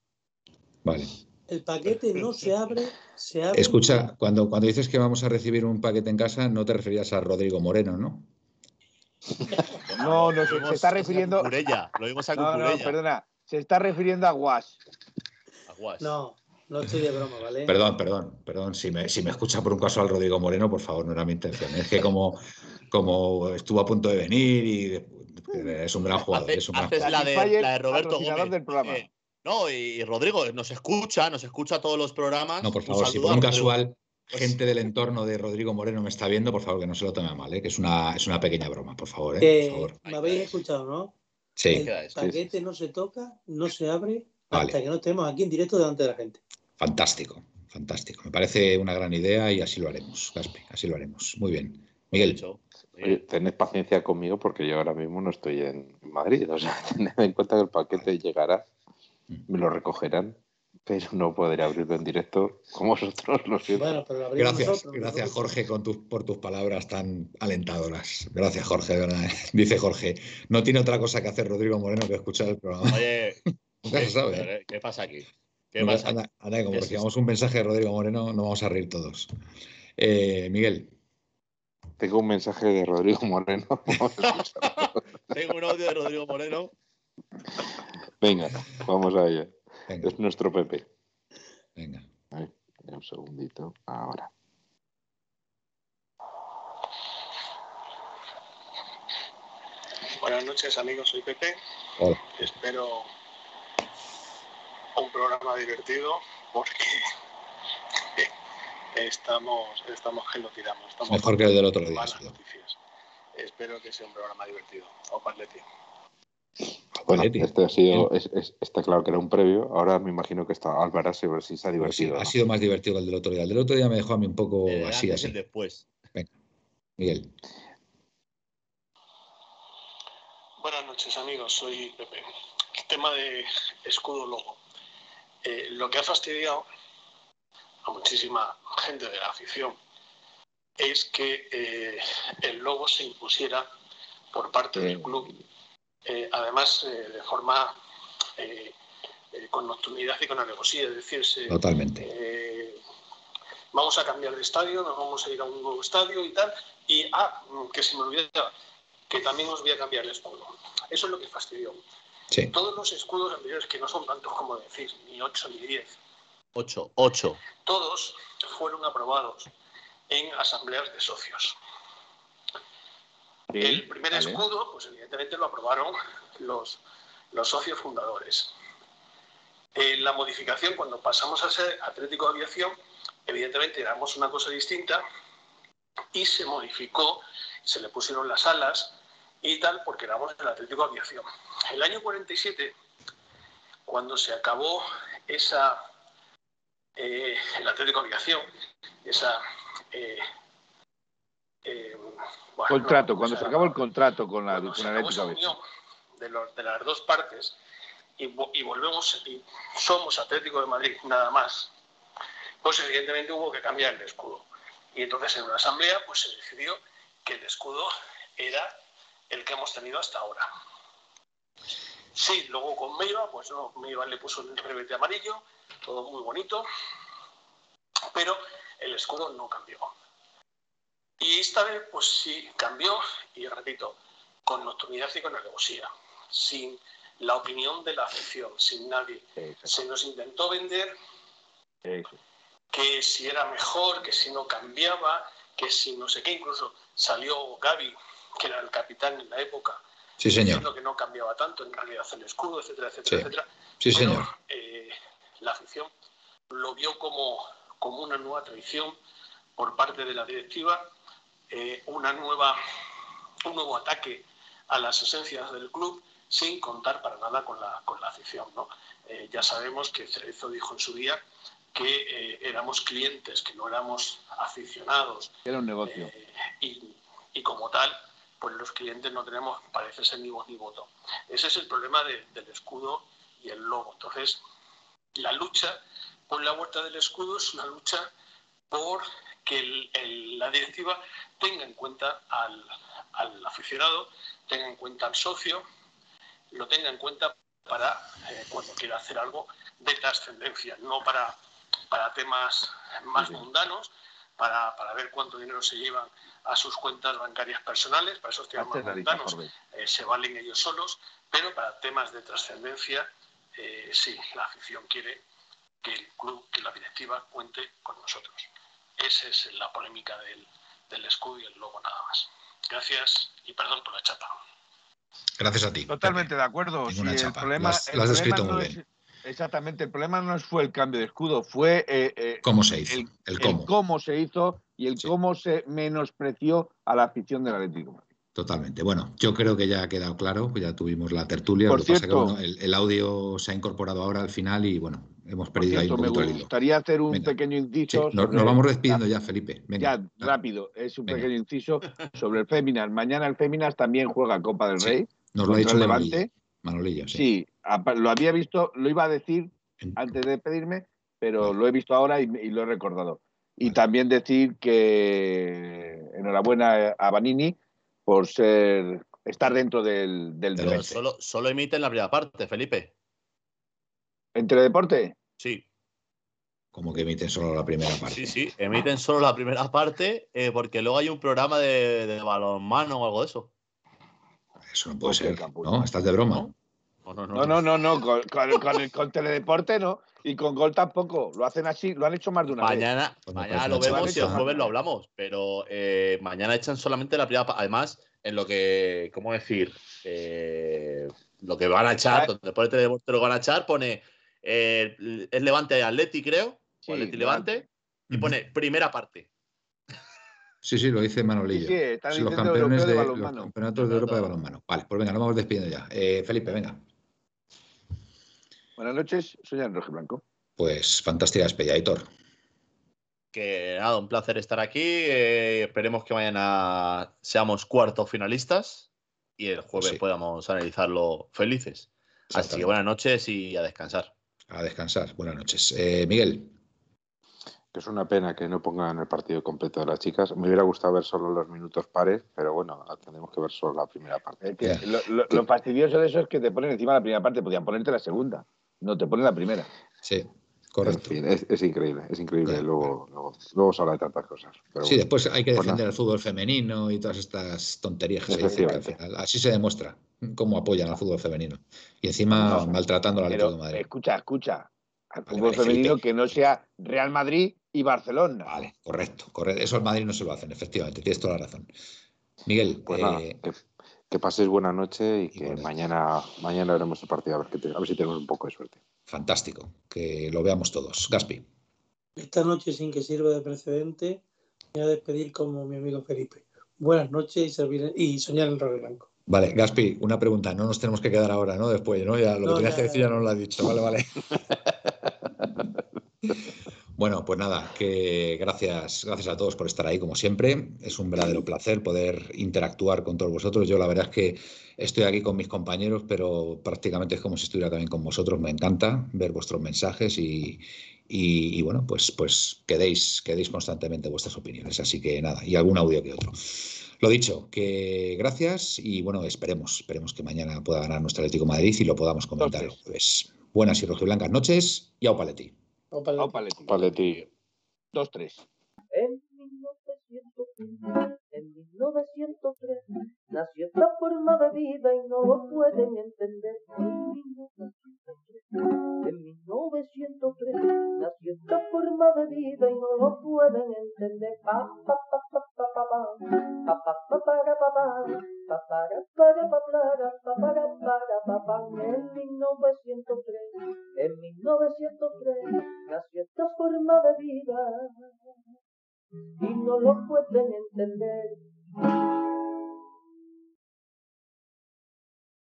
Vale. El paquete no se *laughs* abre, se abre. Escucha, cuando, cuando dices que vamos a recibir un paquete en casa, no te referías a Rodrigo Moreno, ¿no? *laughs* No, no, se, está a refiriendo. Cucurella, Lo vimos a No, no, perdona. Se está refiriendo a Guas. Aguas. No, no estoy de broma, ¿vale? Perdón, perdón, perdón. Si me, si me escucha por un caso al Rodrigo Moreno, por favor, no era mi intención. Es que como, como estuvo a punto de venir y de- es un gran *laughs* jugador. Hace- Es un gran haces jugador. la de, Satisfyer, la de Roberto Gómez. del programa. Eh, no, y, y Rodrigo nos escucha, nos escucha todos los programas. No, por favor, si por un casual gente del entorno de Rodrigo Moreno me está viendo, por favor, que no se lo tome a mal, ¿eh? que es una, es una pequeña broma, por favor. ¿eh? Por favor. me habéis escuchado, ¿no? Sí, El paquete no se toca, no se abre Vale. hasta que no estemos aquí en directo delante de la gente. fantástico, fantástico. Me parece una gran idea y así lo haremos, Gaspi, así lo haremos. Muy bien. Miguel. Oye, tened paciencia conmigo porque yo ahora mismo no estoy en Madrid. O sea, *laughs* tened en cuenta que el paquete llegará, me lo recogerán, pero no podré abrirlo en directo como vosotros, lo siento. Bueno, pero lo abrimos gracias, nosotros. gracias. Jorge con tus, por tus palabras tan alentadoras. Gracias Jorge, verdad. *laughs* Dice Jorge, no tiene otra cosa que hacer Rodrigo Moreno que escuchar el programa. Oye, *laughs* Nunca se ¿qué, sabe. ¿eh? ¿qué- qué pasa aquí? ¿Qué pasa anda, como ¿Qué es recibamos un mensaje de Rodrigo Moreno, no vamos a reír todos. Eh, Miguel, Tengo un mensaje de Rodrigo Moreno. *laughs* Tengo un audio de Rodrigo Moreno. Venga, vamos a ello. venga, Es nuestro Pepe. venga. Ay, un segundito. Ahora. Buenas noches amigos, soy Pepe. Hola. Espero un programa divertido porque *laughs* estamos, estamos que lo tiramos. Estamos Mejor que el del otro día, malas seguro. noticias. espero que sea un programa divertido. Opa, Leti. Bueno, este ha sido, es- es- está claro que era un previo. Ahora me imagino que está Álvaro a ver si se ha Pues sí, divertido. ha ¿no? sido más divertido que el del otro día. El del otro día me dejó a mí un poco El así, y así. el después. Miguel. Buenas noches, amigos. Soy Pepe. El tema de escudo logo. Eh, lo que ha fastidiado a muchísima gente de la afición es que eh, el logo se impusiera por parte del Sí. club, eh, además eh, de forma eh, eh, con nocturnidad y con alevosía, es decir, se, Totalmente. eh, vamos a cambiar de estadio, nos vamos a ir a un nuevo estadio y tal. Y, ah, mm, que se me olvidaba, que también os voy a cambiar el escudo. Eso es lo que fastidió. Sí. Todos los escudos anteriores, que no son tantos como decís, ni 8 ni 10, 8, 8. todos fueron aprobados en asambleas de socios. Sí, El primer vale. escudo, pues evidentemente lo aprobaron los, los socios fundadores. Eh, la modificación, cuando pasamos a ser Atlético de Aviación, evidentemente éramos una cosa distinta y se modificó, se le pusieron las alas y tal, porque éramos el Atlético de Aviación. El año 47, cuando se acabó esa, eh, el Atlético de Aviación, esa... eh, eh, bueno, Contrato, no, cuando se acabó el contrato con la esa de unión de, los- de las dos partes y, vo- y volvemos y somos Atlético de Madrid nada más, pues evidentemente hubo que cambiar el escudo. Y entonces en una asamblea pues se decidió que el escudo era el que hemos tenido hasta ahora. Sí, luego con Meiva, pues no, Meiva le puso el revete amarillo, todo muy bonito, pero el escudo no cambió. Y esta vez, pues sí, cambió, y repito, con nocturnidad y con alevosía, sin la opinión de la afición, sin nadie. Se nos intentó vender que si era mejor, que si no cambiaba, que si no sé qué, incluso salió Gaby, que era el capitán en la época, Sí, señor. diciendo que no cambiaba tanto en realidad el escudo, etcétera, etcétera, Sí. etcétera. Sí, Pero, señor. eh, la afición lo vio como, como una nueva traición por parte de la directiva, eh, una nueva, un nuevo ataque a las esencias del club sin contar para nada con la, con la afición. ¿no? Eh, ya sabemos que Cerezo dijo en su día que eh, éramos clientes, que no éramos aficionados Era un negocio. eh, y, y como tal, pues los clientes no tenemos, parece ser, ni voz ni voto. Ese es el problema de- del escudo y el logo. Entonces, la lucha por la vuelta del escudo es una lucha por que el- el- la directiva tenga en cuenta al, al aficionado, tenga en cuenta al socio, lo tenga en cuenta para eh, cuando quiera hacer algo de trascendencia, no para, para temas más mundanos, para, para ver cuánto dinero se llevan a sus cuentas bancarias personales, para esos temas más mundanos eh, se valen ellos solos, pero para temas de trascendencia, eh, sí, la afición quiere que el club, que la directiva cuente con nosotros. Esa es la polémica del, del escudo y el logo nada más. Gracias y perdón por la chapa. Gracias a ti. Totalmente de acuerdo. Sí, el chapa. problema, Lo has- el lo has problema descrito no muy es- bien. exactamente, el problema no fue el cambio de escudo, fue eh, eh, ¿Cómo se hizo? el, El, el cómo. cómo se hizo y el Sí. cómo se menospreció a la afición del Atlético. Totalmente. Bueno, yo creo que ya ha quedado claro, pues ya tuvimos la tertulia. Por lo que pasa cierto- que bueno, el, el audio se ha incorporado ahora al final y bueno, hemos perdido ahí un me poquito hilo. gustaría hacer un Venga. pequeño Sí, inciso. nos, sobre- nos vamos despidiendo ya, Felipe. Venga. Ya, rápido, es un Venga. pequeño inciso sobre el Féminas. Mañana el Féminas también juega Copa del Sí, Rey. Nos lo ha dicho el. Levante. Manolillo, sí. Sí, lo había visto, lo iba a decir antes de pedirme, pero Vale. lo he visto ahora y, y lo he recordado. Y Vale. también decir que enhorabuena a Vanini por ser estar dentro del, del Pero Pero Levante. solo, solo emiten la primera parte, Felipe. ¿En Teledeporte? Sí, Como que emiten solo la primera parte. sí, sí. Emiten solo la primera parte eh, porque luego hay un programa de, de balonmano o algo de eso. Eso no puede ser. ¿No? ¿Estás de broma? ¿No? No, no, no. No, no, con, con- con el- con Teledeporte no. Y con Gol tampoco. Lo hacen así, lo han hecho más de una vez. Mañana, Pues mañana lo vemos y el jueves lo hablamos, pero eh, mañana echan solamente la primera parte. Además, en lo que, ¿cómo decir? Eh, lo que van a echar, Ah. donde pone Teledeporte lo van a echar, pone eh, es Levante Atleti, creo, o Sí, Atleti Levante, y pone primera parte. Sí, sí, lo dice Manolillo. Sí, sí, los campeones de, de los campeonatos de Europa de balonmano. Vale, pues venga, nos vamos despidiendo ya. Eh, Felipe, venga. Buenas noches, soy Rojo Blanco. Pues fantástica despedida, Aitor. Que nada, un placer estar aquí. eh, esperemos que mañana seamos cuartos finalistas y el jueves Sí. podamos analizarlo felices. Así que buenas noches y a descansar. A descansar. Buenas noches. Eh, Miguel, Que es una pena que no pongan el partido completo de las chicas. Me hubiera gustado ver solo los minutos pares, pero bueno, tendremos que ver solo la primera parte. Es que Ya. lo, lo- lo fastidioso de eso es que te ponen encima la primera parte, podían ponerte la segunda. No, te ponen la primera. sí, En correcto. fin, es, es increíble, es increíble. Luego, luego, luego se habla de tantas cosas. Pero Sí, bueno. después hay que Pues defender nada. el fútbol femenino y todas estas tonterías que se dicen, que al final Así se demuestra cómo apoyan al fútbol femenino. Y encima No, maltratando al Atlético de Madrid. escucha, escucha. Al Vale, fútbol vale, femenino Felipe. que no sea Real Madrid y Barcelona. Vale, correcto, correcto. Eso al Madrid no se lo hacen, efectivamente. Tienes toda la razón. Miguel, Pues eh, nada, que, paséis buena noche y que Igualmente. mañana, mañana veremos el partido a ver, qué te- a ver si tenemos un poco de suerte. fantástico. Que lo veamos todos. Gaspi. Esta noche, sin que sirva de precedente, me voy a despedir como mi amigo Felipe. Buenas noches y, servir- y soñar en rojo y blanco. Vale, Gaspi, una pregunta. No nos tenemos que quedar ahora, ¿no? Después, ¿no? Ya lo No, que tenías ya, que decir ya. ya no lo has dicho. Vale, vale. *laughs* Bueno, pues nada, que gracias, gracias a todos por estar ahí, como siempre. Es un verdadero placer poder interactuar con todos vosotros. Yo la verdad es que estoy aquí con mis compañeros, pero prácticamente es como si estuviera también con vosotros. Me encanta ver vuestros mensajes y, y- y, bueno, pues, pues quedéis, quedéis constantemente vuestras opiniones. Así que nada, y algún audio que otro. Lo dicho, que gracias y bueno, esperemos, esperemos que mañana pueda ganar nuestro Atlético Madrid y lo podamos comentar el jueves. Buenas y rojiblancas noches y au paleti. Opa, Au, Paletti. Paletti. Dos, tres. En 1903, en 1903, nació esta forma de vida y no lo pueden entender. En 1903, en 1903, nació esta forma de vida y no lo pueden entender. Pa, pa, pa. En 1903, en 1903, nació esta forma de vida y no lo pueden entender.